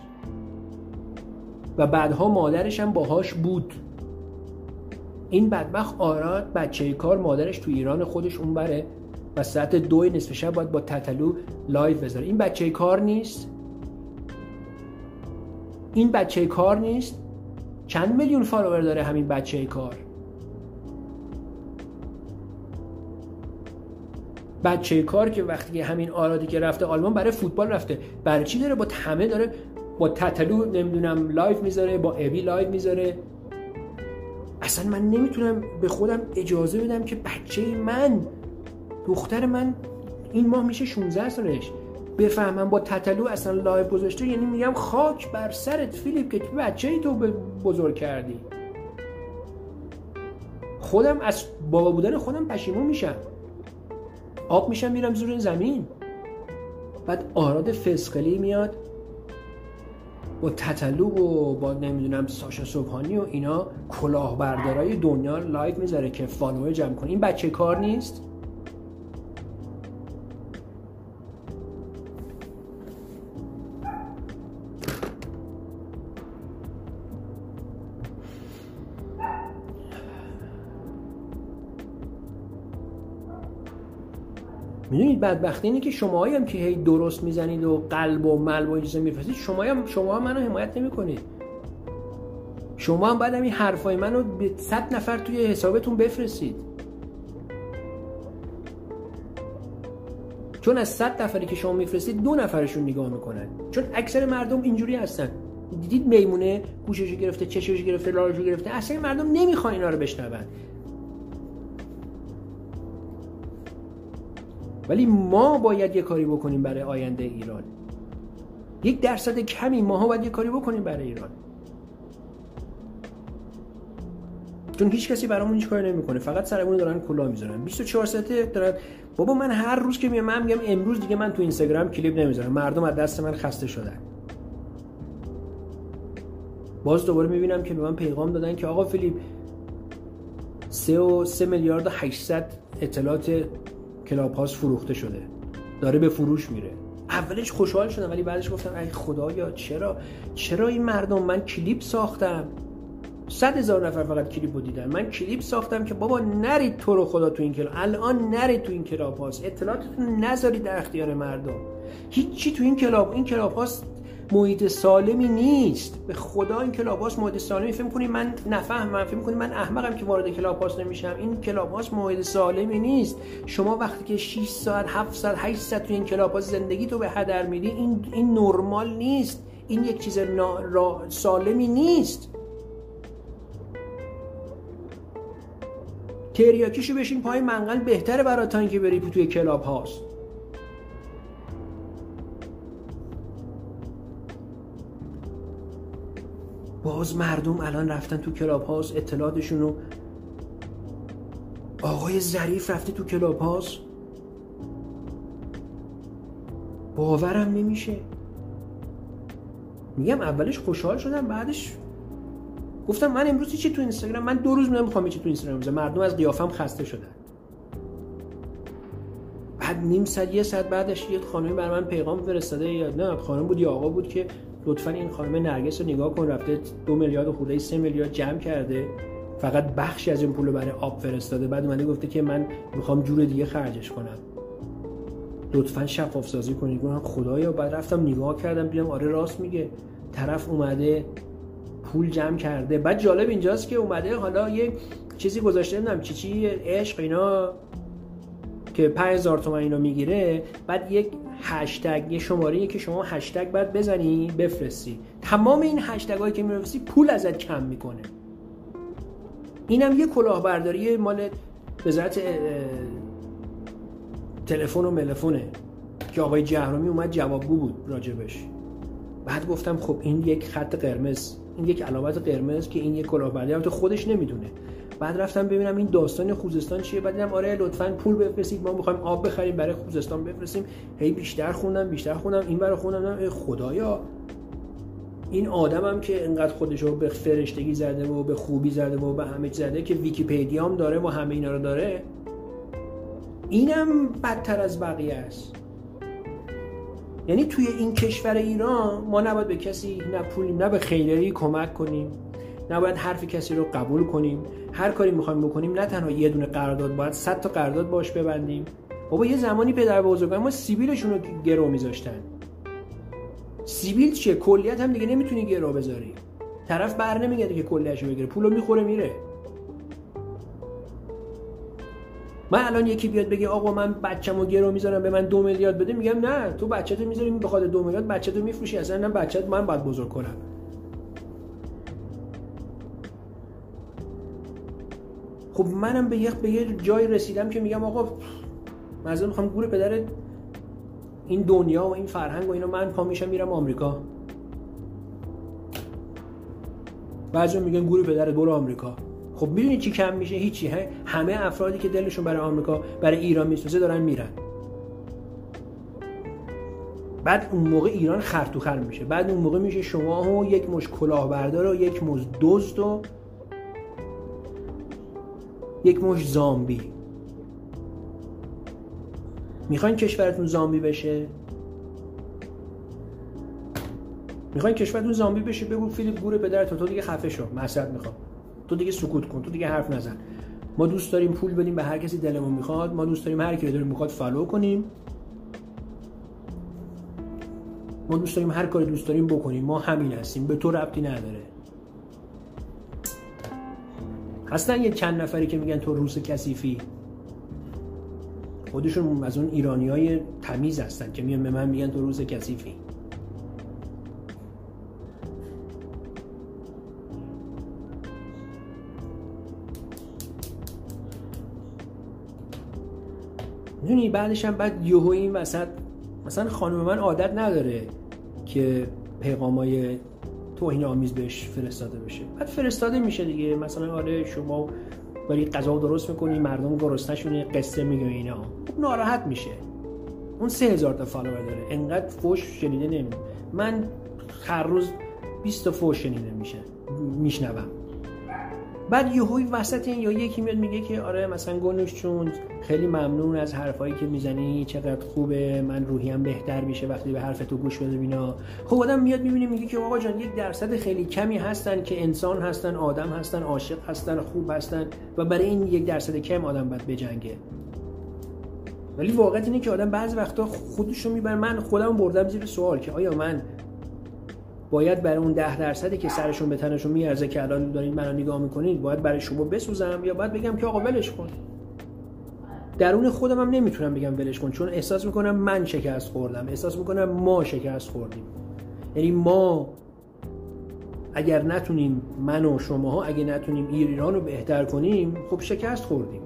و بعدها مادرش هم باهاش بود. این بدبخت آراد بچه کار مادرش تو ایران خودش اون بره و ساعت دو نصف شب باید با تتلو live بذاره. این بچه کار نیست؟ این بچه کار نیست؟ چند میلیون follower داره همین بچه کار؟ بچه کار که وقتی همین آرادی که رفته آلمان برای فوتبال رفته برای چی داره؟ با همه داره با تتلو نمی‌دونم live می‌ذاره با ابی live می‌ذاره. اصلا من نمی‌تونم به خودم اجازه بدم که بچه من دختر من این ماه میشه 16 سالش. بفهمم با تتلو اصلا live گذاشته یعنی میگم خاک بر سرت فیلیپ که بچه ای تو بزرگ کردی. خودم از بابا بودن خودم پشیمون میشم. آب میشم میرم زیر زمین. بعد آراد فسقلی میاد. با تتلو و با نمی‌دونم ساشا صبحانی و اینا کلاهبردارای دنیا live می‌ذاره که follower جمع کنه. این بچه کار نیست؟ می‌دونید بدبختی اینه که شما هم که هی درست می‌زنید و قلب و ملب و این میفرستید شما هم شما هم منو حمایت نمی‌کنید. شما هم باید این حرفای منو به صد نفر توی حسابتون بفرستید. چون از صد نفری که شما میفرستید دو نفرشون نگاه می‌کنن. چون اکثر مردم اینجوری هستن. دیدید میمونه گوشش گرفته چشش گرفته لالشو گرفته اصلا مردم نمی‌خوان اینا رو بشنون. ولی ما باید یه کاری بکنیم برای آینده ایران. یک درصد کمی ماها باید یه کاری بکنیم برای ایران. چون هیچ کسی برامون هیچ کاری نمی‌کنه. فقط سرمون دارن کلاه می‌ذارن. 24 ساعته دارن بابا من هر روز که میام من میگم امروز دیگه من تو اینستاگرام کلیپ نمی‌ذارم. مردم از دست من خسته شدن. باز دوباره می‌بینم که به من پیغام دادن که آقا فیلیپ 3 و 3 میلیارد و 800 اطلاعات Clubhouse فروخته شده. داره به فروش میره. اولش خوشحال شدم ولی بعدش گفتم ای خدایا چرا؟ چرا این مردم؟ من کلیپ ساختم. صد هزار نفر فقط کلیپ رو دیدن. من کلیپ ساختم که بابا نرید تو رو خدا تو این club. الان نرید تو این Clubhouse اطلاعاتتون نذارید در اختیار مردم. هیچی تو این club این Clubhouse محیط سالمی نیست. به خدا این Clubhouse محیط سالمی. فکر کنید من نفهمم. فکر کنید من احمقم که وارد Clubhouse نمیشم. این Clubhouse محیط سالمی نیست. شما وقتی که 6 ساعت 7 ساعت 8 ساعت تو این Clubhouse زندگی تو به هدر میدی این این نرمال نیست. این یک چیز سالمی نیست. تریاکیشو بشین پای منقل بهتره برای تا اینکه بری توی Clubhouse مردم الان رفتن تو Clubhouse اطلاعاتشون رو آقای ظریف رفته تو کلاب هاست؟ باورم نمیشه. میگم اولش خوشحال شدم بعدش گفتم من امروز چی تو اینستاگرام؟ من دو روز نمی‌خوام چی تو اینستاگرام بزنم. مردم از قیافم خسته شدن. بعد نیم ساعت یه ساعت بعدش یه خانمی بر من پیغام فرستاده یا نه خانم بود یا آقا بود که لطفا این خانم نرگس رو نگاه کن رفته دو میلیارد خورده سه میلیارد جمع کرده. فقط بخشی از این پول رو برای آب فرستاده. بعد اومده گفته که من می‌خوام جور دیگه خرجش کنم. لطفا شفاف سازی کنید. گفتم خدایا بعد رفتم نگاه کردم دیدم آره راست میگه. طرف اومده پول جمع کرده. بعد جالب اینجاست که اومده حالا یه چیزی گذاشته نمی‌دونم چی چی عشق اینا که 5000 تومن اینو می‌گیره. بعد یک هشتگ. یه شماره که شما هشتگ بعد بزنی بفرستی. تمام این هشتگ هایی که میفرستی پول ازت کم می‌کنه. اینم یه کلاهبرداری مال وزارت تلفن و ملفونه. که آقای جهرومی اومد جوابگو بود راجبش. بعد گفتم خب این یک خط قرمز این یک علامت قرمز که این یک کلاهبرداری تو خودش نمی‌دونه. بعد رفتم ببینم این داستان خوزستان چیه. بعد دیدم آره لطفا پول بفرستید ما می‌خوایم آب بخریم برای خوزستان بفرستیم. هی بیشتر خوندم بیشتر خوندم این برای خوندم خدایا. این آدمم که انقدر خودش رو به فرشتگی زده و به خوبی زده و به همه زده که ویکیپدیا هم داره و همه اینا رو داره اینم بدتر از بقیه است. یعنی توی این کشور ایران ما نباید به کسی نه پولی نه به خیلی کمک کنیم. نباید حرف کسی رو قبول کنیم. هر کاری می‌خوایم بکنیم نه تنها یه دونه قرارداد باید صد تا قرارداد باش ببندیم. بابا یه زمانی پدر بزرگان ما سیبیلشون رو گرو میذاشتن. سیبیل چیه؟ کلیت هم دیگه نمی‌تونی گرو بذاری. طرف بر نمیگرده که کلیتشو بگیره. پولو می‌خوره میره. من الان یکی بیاد بگه آقا من بچه‌مو گرو می‌ذارم به من دو میلیارد بده. میگم نه تو بچه‌تو می‌ذاری بخاطر دو میلیارد بچه‌تو میفروشی. اصلا نه بچه‌ت من باید بزرگ کنم. خب منم به یه به یه جای رسیدم که میگم آقا من می‌خوام گور پدر این دنیا و این فرهنگ و اینا من پا میشم میرم آمریکا. بعضی میگن گور پدر برو آمریکا. خب می‌دونی چی کم میشه؟ هیچی. همه افرادی که دلشون برای آمریکا برای ایران میسوزه دارن میرن. بعد اون موقع ایران خر میشه. بعد اون موقع میشه شما و یک مش کلاهبردار و یک مش دزد و یک مش زامبی. می‌خواین کشورتون زامبی بشه؟ می‌خواین کشورتون زامبی بشه؟ بگو فیلیپ گوره پدر تو تو دیگه خفه شو. مسئله می‌خوام. تو دیگه سکوت کن. تو دیگه حرف نزن. ما دوست داریم پول بدیم به هر کسی دلمون می‌خواد. ما دوست داریم هر کی داریم می‌خواد فالو کنیم. ما دوست داریم هر کاری دوست داریم بکنیم. ما همین هستیم. به تو ربطی نداره. هستن یه چند نفری که میگن تو روس کثیفی خودشون از اون ایرانی های تمیز هستن که میان به من میگن تو روس کثیفی. می‌دونی بعدش هم بعد یهو این وسط مثلا خانم من عادت نداره که پیغامای توهین آمیز بهش فرستاده بشه. بعد فرستاده میشه دیگه. مثلا آره شما ولی غذا درست می‌کنی مردم گرسنه‌شونه قصه میگه اینا. خب ناراحت میشه. اون سه هزار تا فالوور داره. انقدر فوش شنیده نمی من هر روز 20 تا فوش شنیده میشه. میشنوم. بعد یهوی وسط این یا یکی میاد میگه که آره مثلا گلوش چون خیلی ممنون از حرفایی که می‌زنی چقدر خوبه من روحیم بهتر میشه وقتی به حرف تو گوش بده بینا خب آدم میاد می‌بینه میگه که آقا جان یک درصد خیلی کمی هستن که انسان هستن آدم هستن عاشق هستن خوب هستن و برای این یک درصد کم آدم باید بجنگه. ولی واقعیت اینه که آدم بعضی وقتا خودش رو می‌بره. من خودم بردم زیر سوال که آیا من باید برای اون ده درصدی که سرشون به تنشون میارزه که الان دارین منو نگاه می‌کنید باید برای شما بسوزم یا باید بگم که آقا ولش کن؟ درون خودم هم نمی‌تونم بگم ولش کن چون احساس می‌کنم من شکست خوردم احساس می‌کنم ما شکست خوردیم. یعنی ما اگر نتونیم من و شماها اگه نتونیم ایران رو بهتر کنیم خب شکست خوردیم.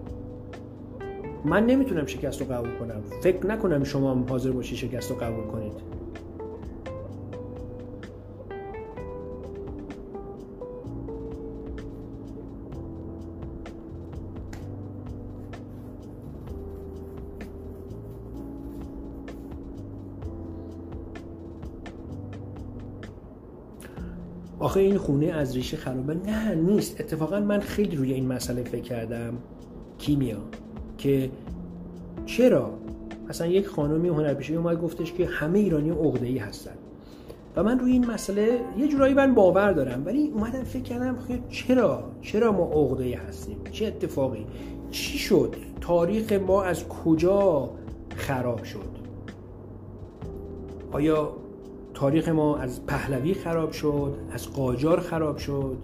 من نمی‌تونم شکست رو قبول کنم. فکر نکنم شما هم حاضر باشی شکست رو قبول کنید. آخه این خونه از ریشه خرابه نه نیست. اتفاقا من خیلی روی این مسئله فکر کردم. کیمیا. که چرا؟ مثلا یک خانمی هنرپیشه اومد گفتش که همه ایرانی عقده ای هستن. و من روی این مسئله یه جورایی من باور دارم. ولی اومدم فکر کردم که چرا؟ چرا ما عقده هستیم؟ چه اتفاقی؟ چی شد؟ تاریخ ما از کجا خراب شد؟ آیا تاریخ ما از پهلوی خراب شد از قاجار خراب شد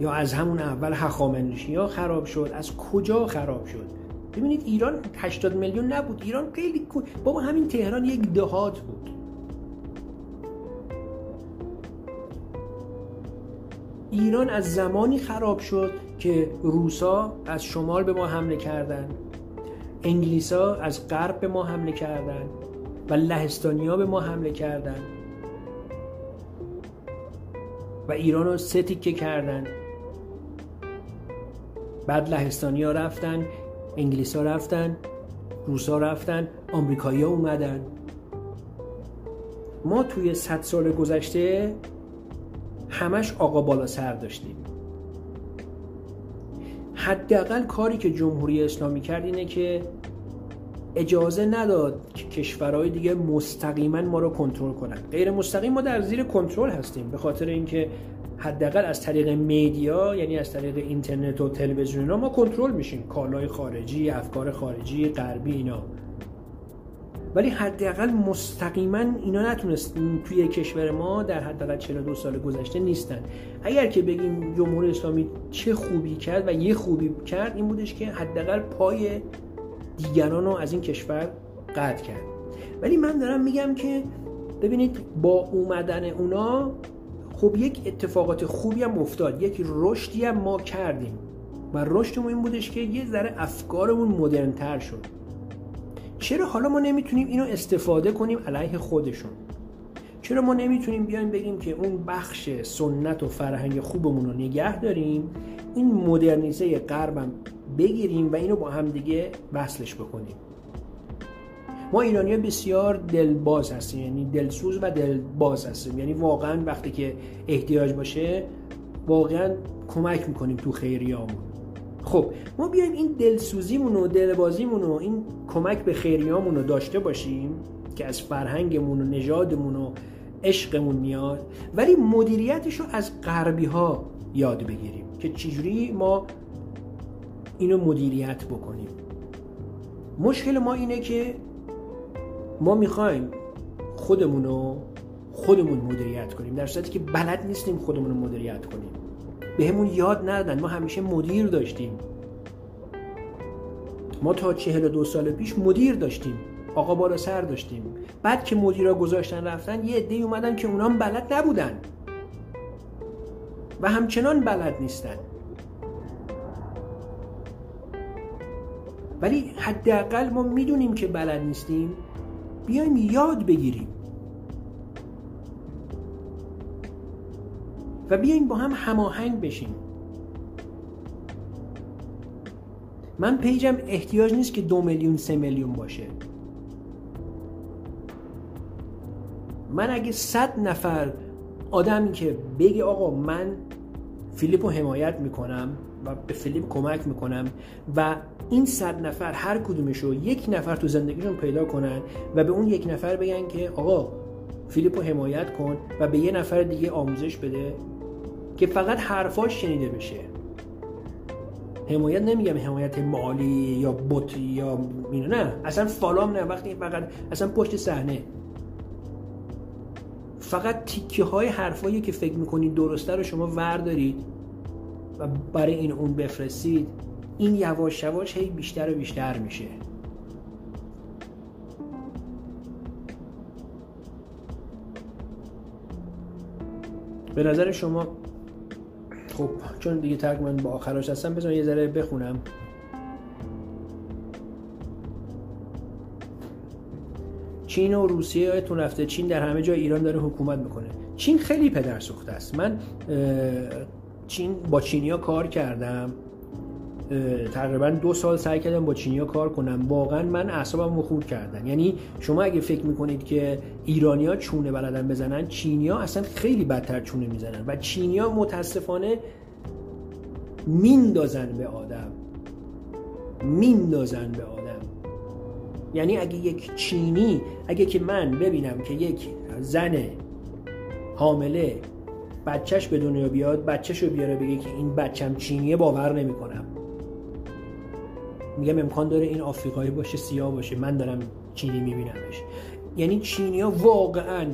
یا از همون اول هخامنشی ها خراب شد از کجا خراب شد؟ ببینید ایران 80 میلیون نبود ایران خیلی بابا همین تهران یک دهات بود. ایران از زمانی خراب شد که روسا از شمال به ما حمله کردند انگلیسا از غرب به ما حمله کردند و لهستانیا به ما حمله کردند. و ایران رو سه تیکه کردن بعد لهستانی ها رفتن انگلیس ها رفتن روس ها رفتن آمریکایی ها اومدن. ما توی صد سال گذشته همش آقا بالا سر داشتیم. حداقل کاری که جمهوری اسلامی کرد اینه که اجازه نداد که کشورهای دیگه مستقیما ما رو کنترل کنن. غیر مستقیم ما در زیر کنترل هستیم. به خاطر اینکه حداقل از طریق میدیا یعنی از طریق اینترنت و تلویزیون ما کنترل میشیم. کالای خارجی افکار خارجی غربی اینا. ولی حداقل مستقیما اینا نتونست توی کشور ما در حداقل 42 سال گذشته نیستن. اگر که بگیم جمهوری اسلامی چه خوبی کرد و یه خوبی کرد این بودش که حداقل پای دیگران رو از این کشور قطع کرد. ولی من دارم میگم که ببینید با اومدن اونا خب یک اتفاقات خوبی هم افتاد. یک رشدی هم ما کردیم. و رشدمون این بودش که یه ذره افکارمون مدرنتر شد. چرا حالا ما نمی‌تونیم اینو استفاده کنیم علیه خودشون؟ چرا ما نمی‌تونیم بیایم بگیم که اون بخش سنت و فرهنگ خوبمون رو نگه داریم؟ این مدرنیزه غربم بگیریم و اینو با هم دیگه وصلش بکنیم. ما ایرانی بسیار دلباز هستیم یعنی دلسوز و دلباز هستیم. یعنی واقعا وقتی که احتیاج باشه واقعا کمک می‌کنیم تو خیریامون. خب ما بیایم این دلسوزیمون و دلبازیمون و این کمک به خیریامون رو داشته باشیم که از فرهنگمون و نژادمون و عشقمون میاد ولی مدیریتش رو از غربی ها یاد بگیریم که چجوری ما اینو مدیریت بکنیم. مشکل ما اینه که ما می‌خوایم خودمون رو خودمون مدیریت کنیم در صورتی که بلد نیستیم خودمون رو مدیریت کنیم. بهمون یاد ندادن ما همیشه مدیر داشتیم. ما تا چهل دو سال پیش مدیر داشتیم آقا بالا سر داشتیم. بعد که مدیرا گذاشتن رفتن یه عده اومدن که اونام بلد نبودن. و همچنان بلد نیستن. ولی حداقل ما می‌دونیم که بلد نیستیم. بیایم یاد بگیریم. و بیایم با هم هماهنگ بشیم. من پیجم احتیاج نیست که دو میلیون سه میلیون باشه. من اگه صد نفر آدمی که بگه آقا من فیلیپ رو حمایت می‌کنم و به فیلیپ کمک می‌کنم و این صد نفر هر کدومش رو یک نفر تو زندگیشون پیدا کنن و به اون یک نفر بگن که آقا فیلیپ رو حمایت کن و به یه نفر دیگه آموزش بده که فقط حرفاش شنیده بشه. حمایت نمیگم حمایت مالی یا بوت یا نه. اصلا فالام نه. وقتی فقط اصلا پشت صحنه. فقط تیکه های حرفایی که فکر می‌کنید درسته رو شما وردارید و برای این اون بفرستید این یواش یواش هی بیشتر و بیشتر میشه. به نظر شما خب چون دیگه من با آخراش هستم بذار یه ذره بخونم. چین و روسیه یادتون رفته. چین در همه جای ایران داره حکومت می‌کنه. چین خیلی پدر سوخته است. من چین با چینیا کار کردم. تقریبا دو سال سعی کردم با چینیا کار کنم. واقعا من اعصابم خورد کردن. یعنی شما اگه فکر می‌کنید که ایرانیا چونه بلدن بزنن چینیا اصلا خیلی بدتر چونه می‌زنن و چینیا متاسفانه میندازن به آدم. میندازن به آدم. یعنی اگه یک چینی اگه که من ببینم که یک زن حامله بچهش به دنیا بیاد بچهش رو بیاره بگه که این بچم چینیه باور نمی‌کنم. میگم امکان داره این آفریقایی باشه سیاه باشه من دارم چینی میبینمش. یعنی چینی ها واقعا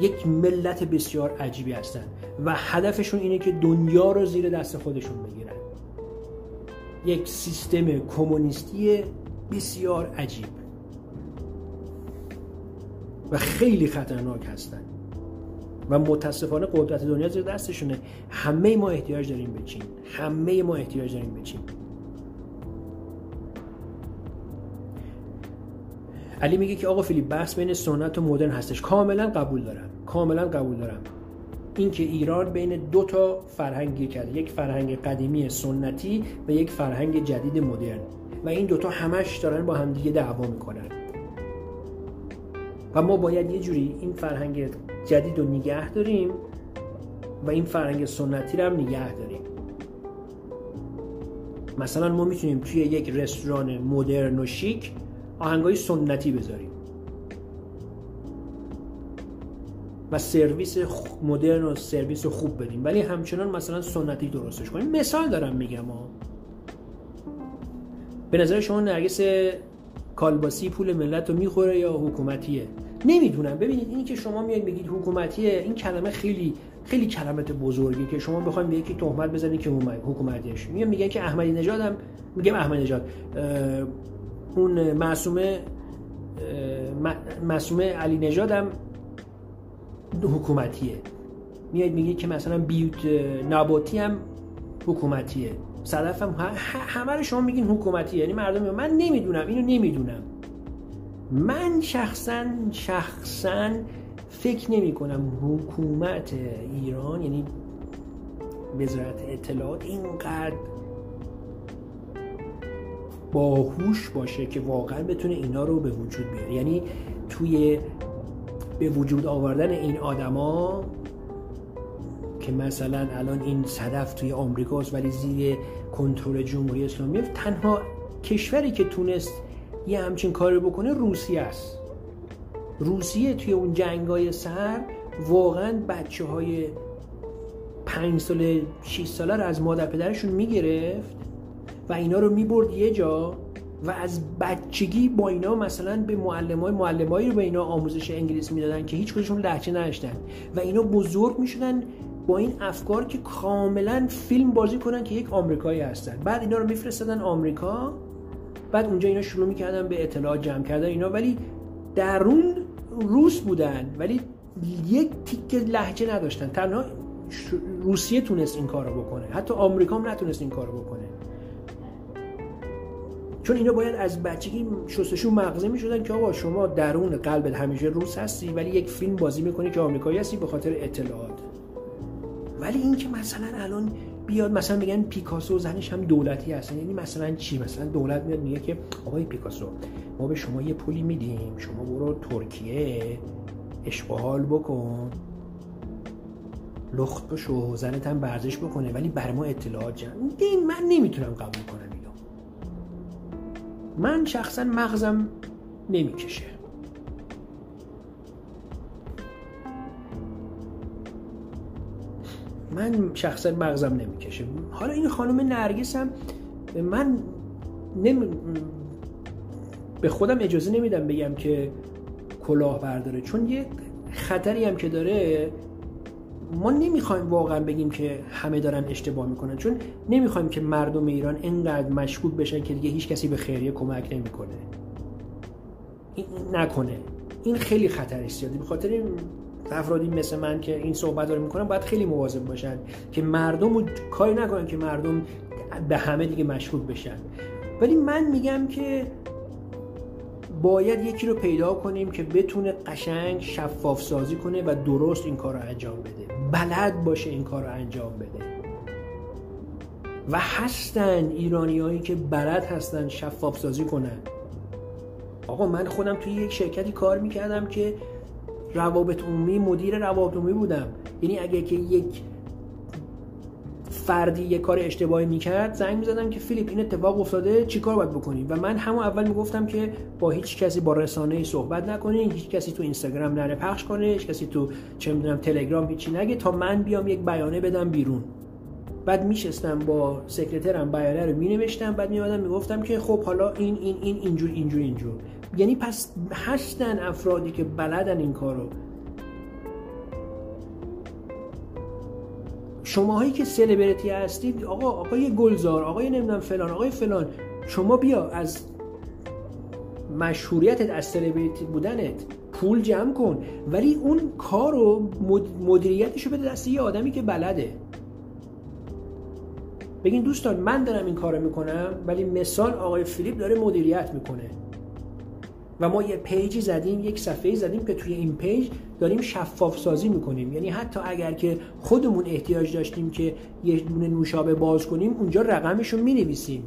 یک ملت بسیار عجیبی هستن و هدفشون اینه که دنیا رو زیر دست خودشون بگیرن. یک سیستم کمونیستی بسیار عجیب و خیلی خطرناک هستن و متاسفانه قدرت دنیا زیر دستشونه. همه ما احتیاج داریم به چین. همه ما احتیاج داریم به چین. علی میگه که آقا فیلیپ بحث بین سنت و مدرن هستش. کاملا قبول دارم. کاملا قبول دارم. اینکه ایران بین دو تا فرهنگی کرده. یک فرهنگ قدیمی سنتی و یک فرهنگ جدید مدرن. و این دوتا همش دارن با همدیگه دعوا می‌کنن. و ما باید یه جوری این فرهنگ جدید رو نگه داریم و این فرهنگ سنتی رو هم نگه داریم. مثلا ما می‌تونیم توی یک رستوران مدرن و شیک آهنگای سنتی بذاریم. و سرویس مدرن و سرویس خوب بدیم. ولی همچنان مثلا سنتی درستش کنیم. مثال دارم میگم به نظر شما نرگس کالباسی پول ملت رو می‌خوره یا حکومتیه؟ نمی‌دونم. ببینید اینی که شما میایید بگید حکومتیه این کلمه خیلی خیلی کلمت بزرگی که شما بخواید به یکی تهمت بزنید که حکومتیش. میگن میگن که احمدی نژاد هم میگم احمدی نژاد. اون معصومه معصومه علی نژاد هم حکومتیه. میاد میگه که مثلا بیوت نباتی هم حکومتیه. صدف هم همه رو شما میگین حکومتی یعنی مردم من نمی‌دونم اینو نمی‌دونم. من شخصا شخصا فکر نمی کنم حکومت ایران یعنی وزارت اطلاعات اینقدر باهوش باشه که واقعا بتونه اینا رو به وجود بیاره. یعنی توی به وجود آوردن این آدما که مثلا الان این صدف توی آمریکاست ولی زیر کنترل جمهوری اسلامی تنها کشوری که تونست یه همچین کاری بکنه روسیه است. روسیه توی اون جنگای سر واقعا بچه های پنج ساله 6 ساله رو از مادر پدرشون می‌گرفت و اینا رو می‌برد یه جا و از بچگی با اینا مثلا به معلم های معلم رو به اینا آموزش انگلیس می‌دادن که هیچ کدومشون لحچه نداشتن و اینا بزرگ می‌شدن با این افکار که کاملا فیلم بازی کنن که یک آمریکایی هستن. بعد اینا رو میفرستادن آمریکا. بعد اونجا اینا شروع می‌کردن به اطلاعات جمع کردن اینا. ولی درون روس بودن. ولی یک تیک لحجه نداشتن. تنها روسیه تونست این کارو بکنه. حتی آمریکا هم نتونست این کارو بکنه. چون اینا باید از بچگی شستشو مغزی می‌شدن که آقا شما درون قلبت همیشه روس هستی ولی یک فیلم بازی می‌کنی که آمریکایی هستی به خاطر اطلاعات. ولی این که مثلا الان بیاد مثلا میگن پیکاسو زنش هم دولتی هست یعنی مثلا چی؟ مثلا دولت میاد میگه که آقای پیکاسو ما به شما یه پولی میدیم. شما برو ترکیه اشغال بکن. لخت بشو زنت هم ورزش بکنه. ولی بر ما اطلاعات جمع من نمی‌تونم قبول کنم اینو. من شخصا مغزم نمی‌کشه. من شخصا مغزم نمی‌کشه. حالا این خانم نرگس هم من نمی... به خودم اجازه نمیدم بگم که کلاه برداره. چون یه خطری هم که داره ما نمی‌خوایم واقعا بگیم که همه دارن اشتباه می‌کنن. چون نمی‌خوایم که مردم ایران اینقدر مشکوک بشن که دیگه هیچ کسی به خیریه کمک نمی‌کنه. نکنه. این خیلی خطری زیاده. به خاطر افرادی مثل من که این صحبت رو می‌کنن باید خیلی مواظب باشن که مردم رو کاری نکنن که مردم به همه دیگه مشکوک بشن. ولی من میگم که باید یکی رو پیدا کنیم که بتونه قشنگ شفاف سازی کنه و درست این کار رو انجام بده. بلد باشه این کار رو انجام بده. و هستن ایرانیایی که بلد هستن شفاف سازی کنن. آقا من خودم توی یک شرکتی کار می‌کردم که روابط عمومی مدیر روابط عمومی بودم. یعنی اگه که یک فردی یه کار اشتباهی می‌کرد زنگ می‌زدم که فیلیپ این اتفاق افتاده چیکار باید بکنیم؟ و من همون اول می‌گفتم که با هیچ کسی با رسانه ای صحبت نکنین هیچ کسی تو اینستاگرام نره پخش کنه هیچ کسی تو چه می‌دونم تلگرام هیچی نگه تا من بیام یک بیانه بدم بیرون. بعد میشستم با سکرترم بیانه رو مینوشتم بعد میومدم می‌گفتم که خب حالا این این این اینجور اینجور اینجور. یعنی پس هستن افرادی که بلدن این کارو. شماهایی که سلبریتی هستید آقا آقای گلزار آقای نمی‌دونم فلان آقای فلان شما بیا از مشهوریتت از سلبریتی بودنت پول جمع کن. ولی اون کار رو مدیریتش رو بده دست یه آدمی که بلده. بگین دوستان من دارم این کارو می‌کنم ولی مثال آقای فیلیپ داره مدیریت می‌کنه. و ما یه page ی زدیم یک صفحه زدیم که توی این page داریم شفاف سازی می‌کنیم. یعنی حتی اگر که خودمون احتیاج داشتیم که یه دونه نوشابه باز کنیم اونجا رقمش رو می‌نویسیم.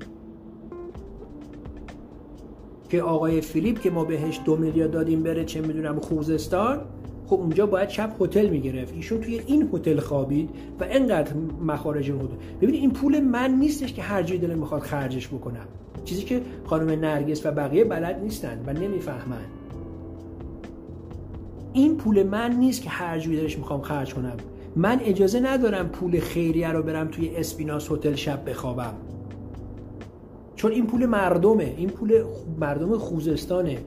که آقای فیلیپ که ما بهش دو میلیارد دادیم بره چه می‌دونم خوزستان خب اونجا باید شب هتل می‌گرفت. ایشون توی این هتل خوابید و انقدر مخارج هتل ببینید این پول من نیستش که هر جایی دلم می‌خواد خرجش بکنم. چیزی که خانم نرگس و بقیه بلد نیستن و نمی‌فهمن. این پول من نیست که هر جوری دلش می‌خوام خرج کنم. من اجازه ندارم پول خیریه رو برم توی اسپیناس هتل شب بخوابم. چون این پول مردمه. این پول مردم خوزستانه.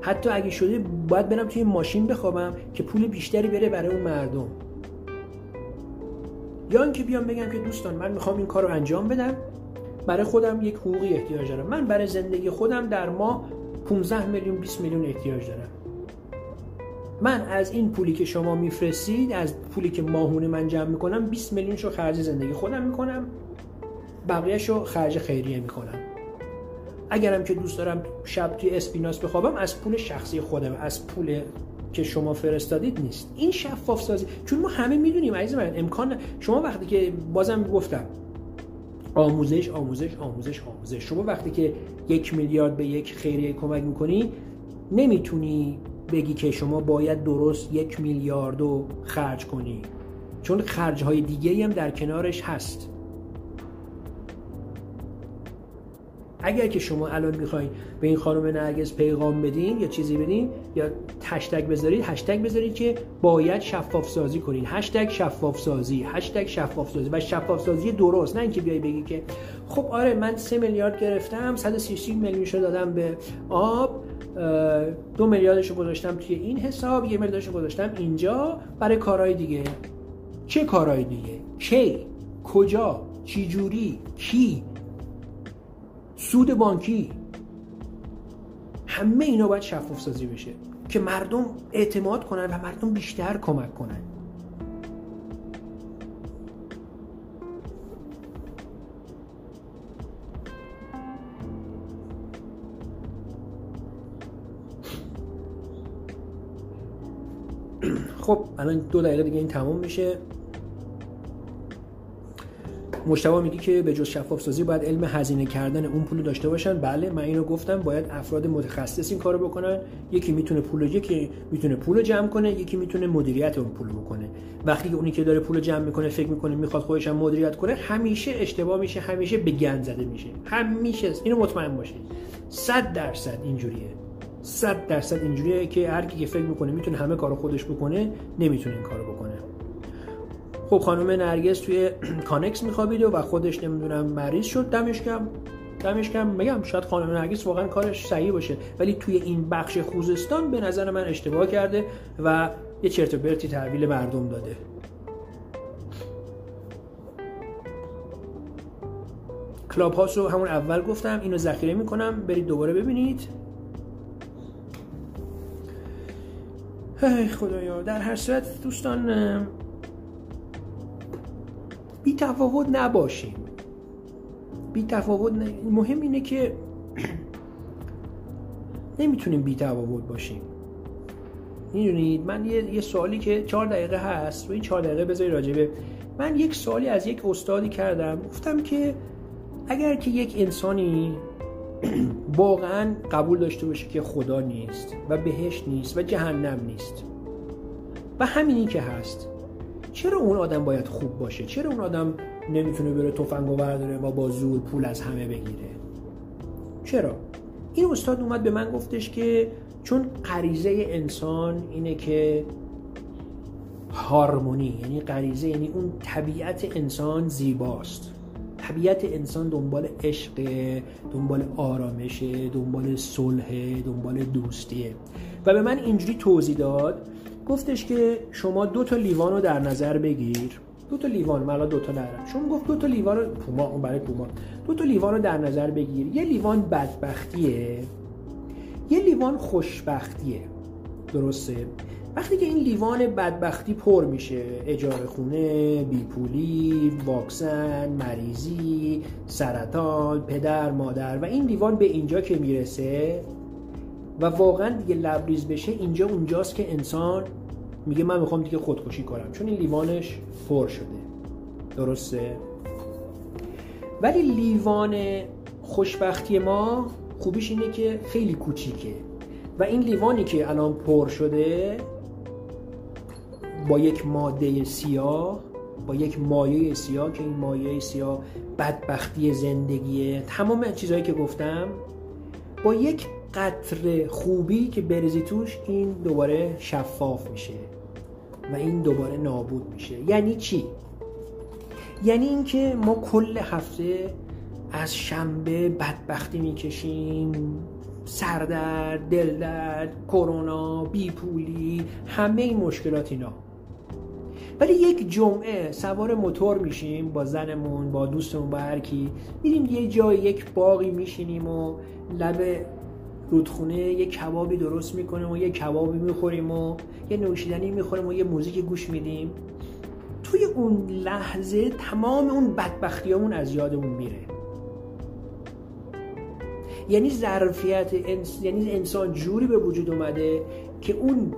حتی اگه شده باید برم توی ماشین بخوابم که پول بیشتری بره برای اون مردم. یا اینکه بیام بگم که دوستان من می‌خوام این کار رو انجام بدم. برای خودم یک حقوقی احتیاج دارم. من برای زندگی خودم در ماه 15 میلیون 20 میلیون احتیاج دارم. من از این پولی که شما میفرستید از پولی که ماهونه من جمع می‌کنم 20 میلیون رو خرج زندگی خودم می‌کنم. بقیهش رو خرج خیریه می‌کنم. اگرم که دوست دارم شب توی اسپیناس بخوابم از پول شخصی خودم از پول که شما فرستادید نیست. این شفاف سازی چون ما همه می‌دونیم عزیز من امکان شما وقتی که بازم گفتم آموزش آموزش آموزش آموزش. شما وقتی که یک میلیارد به یک خیریه کمک می‌کنی نمی‌تونی بگی که شما باید درست یک میلیارد رو خرج کنی. چون خرج های دیگه هم در کنارش هست. اگر که شما الان می‌خواین به این خانم نرگس پیغام بدین یا چیزی بدین یا هشتگ بذارید هشتگ بذارید که باید شفاف سازی کنید هشتگ شفاف سازی هشتگ شفاف سازی و شفاف سازی درست نه اینکه بیای بگی که خب آره من 3 میلیارد گرفتم 130 میلیون رو دادم به آب دو میلیاردش رو گذاشتم توی این حساب یه میلیاردش رو گذاشتم اینجا برای کارهای دیگه. چه کارهای دیگه؟ کی؟ کجا؟ چی جوری؟ کی؟ سود بانکی. همه اینا باید شفاف سازی بشه که مردم اعتماد کنن و مردم بیشتر کمک کنن. خب الان دو دقیقه دیگه این تموم میشه. مشتبه میگه که به جز شفاف سازی باید علم هزینه کردن اون پول داشته باشن. بله من اینو گفتم باید افراد متخصص این کارو بکنن. یکی می‌تونه پول یکی می‌تونه پول جمع کنه یکی می‌تونه مدیریت اون پول بکنه. وقتی که اونی که داره پول جمع می‌کنه فکر می‌کنه می‌خواد خودش هم مدیریت کنه همیشه اشتباه میشه همیشه به گند زده میشه. همیشه. اینو مطمئن باشید. 100 درصد اینجوریه. 100 درصد اینجوریه که هر کی که فکر می‌کنه می‌تونه همه کارو خودش بکنه نمی‌تونه این کارو بکنه. خب خانم نرگس توی کانکس میخوابیده و خودش نمی‌دونم مریض شد. دمش گرم دمش گرم میگم شاید خانم نرگس واقعا کارش صحیح باشه. ولی توی این بخش خوزستان به نظر من اشتباه کرده و یه چرت و پرتی تحویل مردم داده. Clubhouse رو همون اول گفتم. اینو ذخیره می‌کنم. برید دوباره ببینید. خدایا. در هر صورت دوستان بی تفاوت نباشیم. بی تفاوت مهم اینه که نمی‌تونیم بی تفاوت باشیم. می‌دونید؟ من یه, یه سوالی که چهار دقیقه هست و این چهار دقیقه بذاری راجبه من یک سوالی از یک استادی کردم. گفتم که اگر که یک انسانی واقعا قبول داشته باشه که خدا نیست و بهش نیست و جهنم نیست و همینی که هست چرا اون آدم باید خوب باشه؟ چرا اون آدم نمی‌تونه بره تفنگ برداره و با زور پول از همه بگیره؟ چرا؟ این استاد اومد به من گفتش که چون غریزه انسان اینه که هارمونی یعنی غریزه یعنی اون طبیعت انسان زیباست. طبیعت انسان دنبال عشق دنبال آرامشه دنبال صلح دنبال دوستیه. و به من اینجوری توضیح داد گفتش که شما دو تا لیوان رو در نظر بگیر. دو تا لیوان من دو تا دارم شما گفت دو تا لیوان رو پوما اون برای پوما. دو تا لیوان رو در نظر بگیر. یه لیوان بدبختیه. یه لیوان خوشبختیه. درسته؟ وقتی که این لیوان بدبختی پر میشه اجاره خونه بیپولی واکسن مریضی سرطان پدر مادر و این لیوان به اینجا که می‌رسه و واقعا دیگه لبریز بشه اینجا اونجاست که انسان میگه من می‌خوام دیگه خودکشی کنم. چون این لیوانش پر شده. درسته؟ ولی لیوان خوشبختی ما خوبیش اینه که خیلی کوچیکه. و این لیوانی که الان پر شده با یک ماده سیاه با یک مایه سیاه که این مایه سیاه بدبختی زندگیه. تمام چیزهایی که گفتم با یک قطر خوبی که برزی توش این دوباره شفاف میشه و این دوباره نابود میشه. یعنی چی؟ یعنی اینکه ما کل هفته از شنبه بدبختی می‌کشیم سردرد دلدرد کرونا بیپولی همه این مشکلات اینا. ولی یک جمعه سوار موتور میشیم با زنمون با دوستمون با هر کی. میریم یه جای یک باقی میشینیم و لب رودخونه یه کبابی درست می‌کنیم و یه کبابی می‌خوریم و یه نوشیدنی می‌خوریم و یه موزیک گوش میدیم. توی اون لحظه تمام اون بدبختیامون از یادمون میره. یعنی ظرفیت انس... یعنی انسان جوری به وجود اومده که اون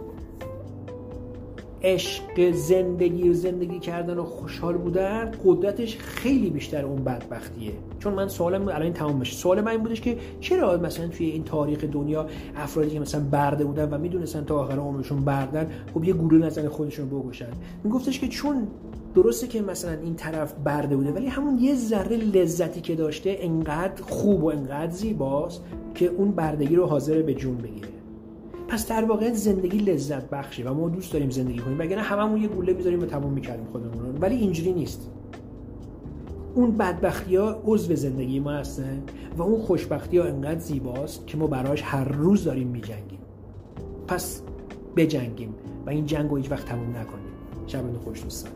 عشق زندگی و زندگی کردن و خوشحال بودن قدرتش خیلی بیشتر اون بدبختیه. چون من سوالم الان تمام بشه. سوال من این بودش که چرا مثلا توی این تاریخ دنیا افرادی که مثلا برده بودن و می‌دونستن تا آخر عمرشون بردن خب یه گروه نزن خودشون بگوشن میگفتش که چون درسته که مثلا این طرف برده بوده ولی همون یه ذره لذتی که داشته انقدر خوب و انقدر زیباست که اون بردگی رو حاضر به جون بگیره. پس در واقع زندگی لذت بخشه و ما دوست داریم زندگی کنیم. وگرنه هممون یه گوله می‌ذاریم و تمام می‌کردیم خودمون رو. ولی اینجوری نیست. اون بدبختی ها عضو زندگی ما هستن و اون خوشبختی ها انقدر زیباست که ما براش هر روز داریم میجنگیم. پس بجنگیم و این جنگ رو هیچ وقت تموم نکنیم. شب خوش دوستان.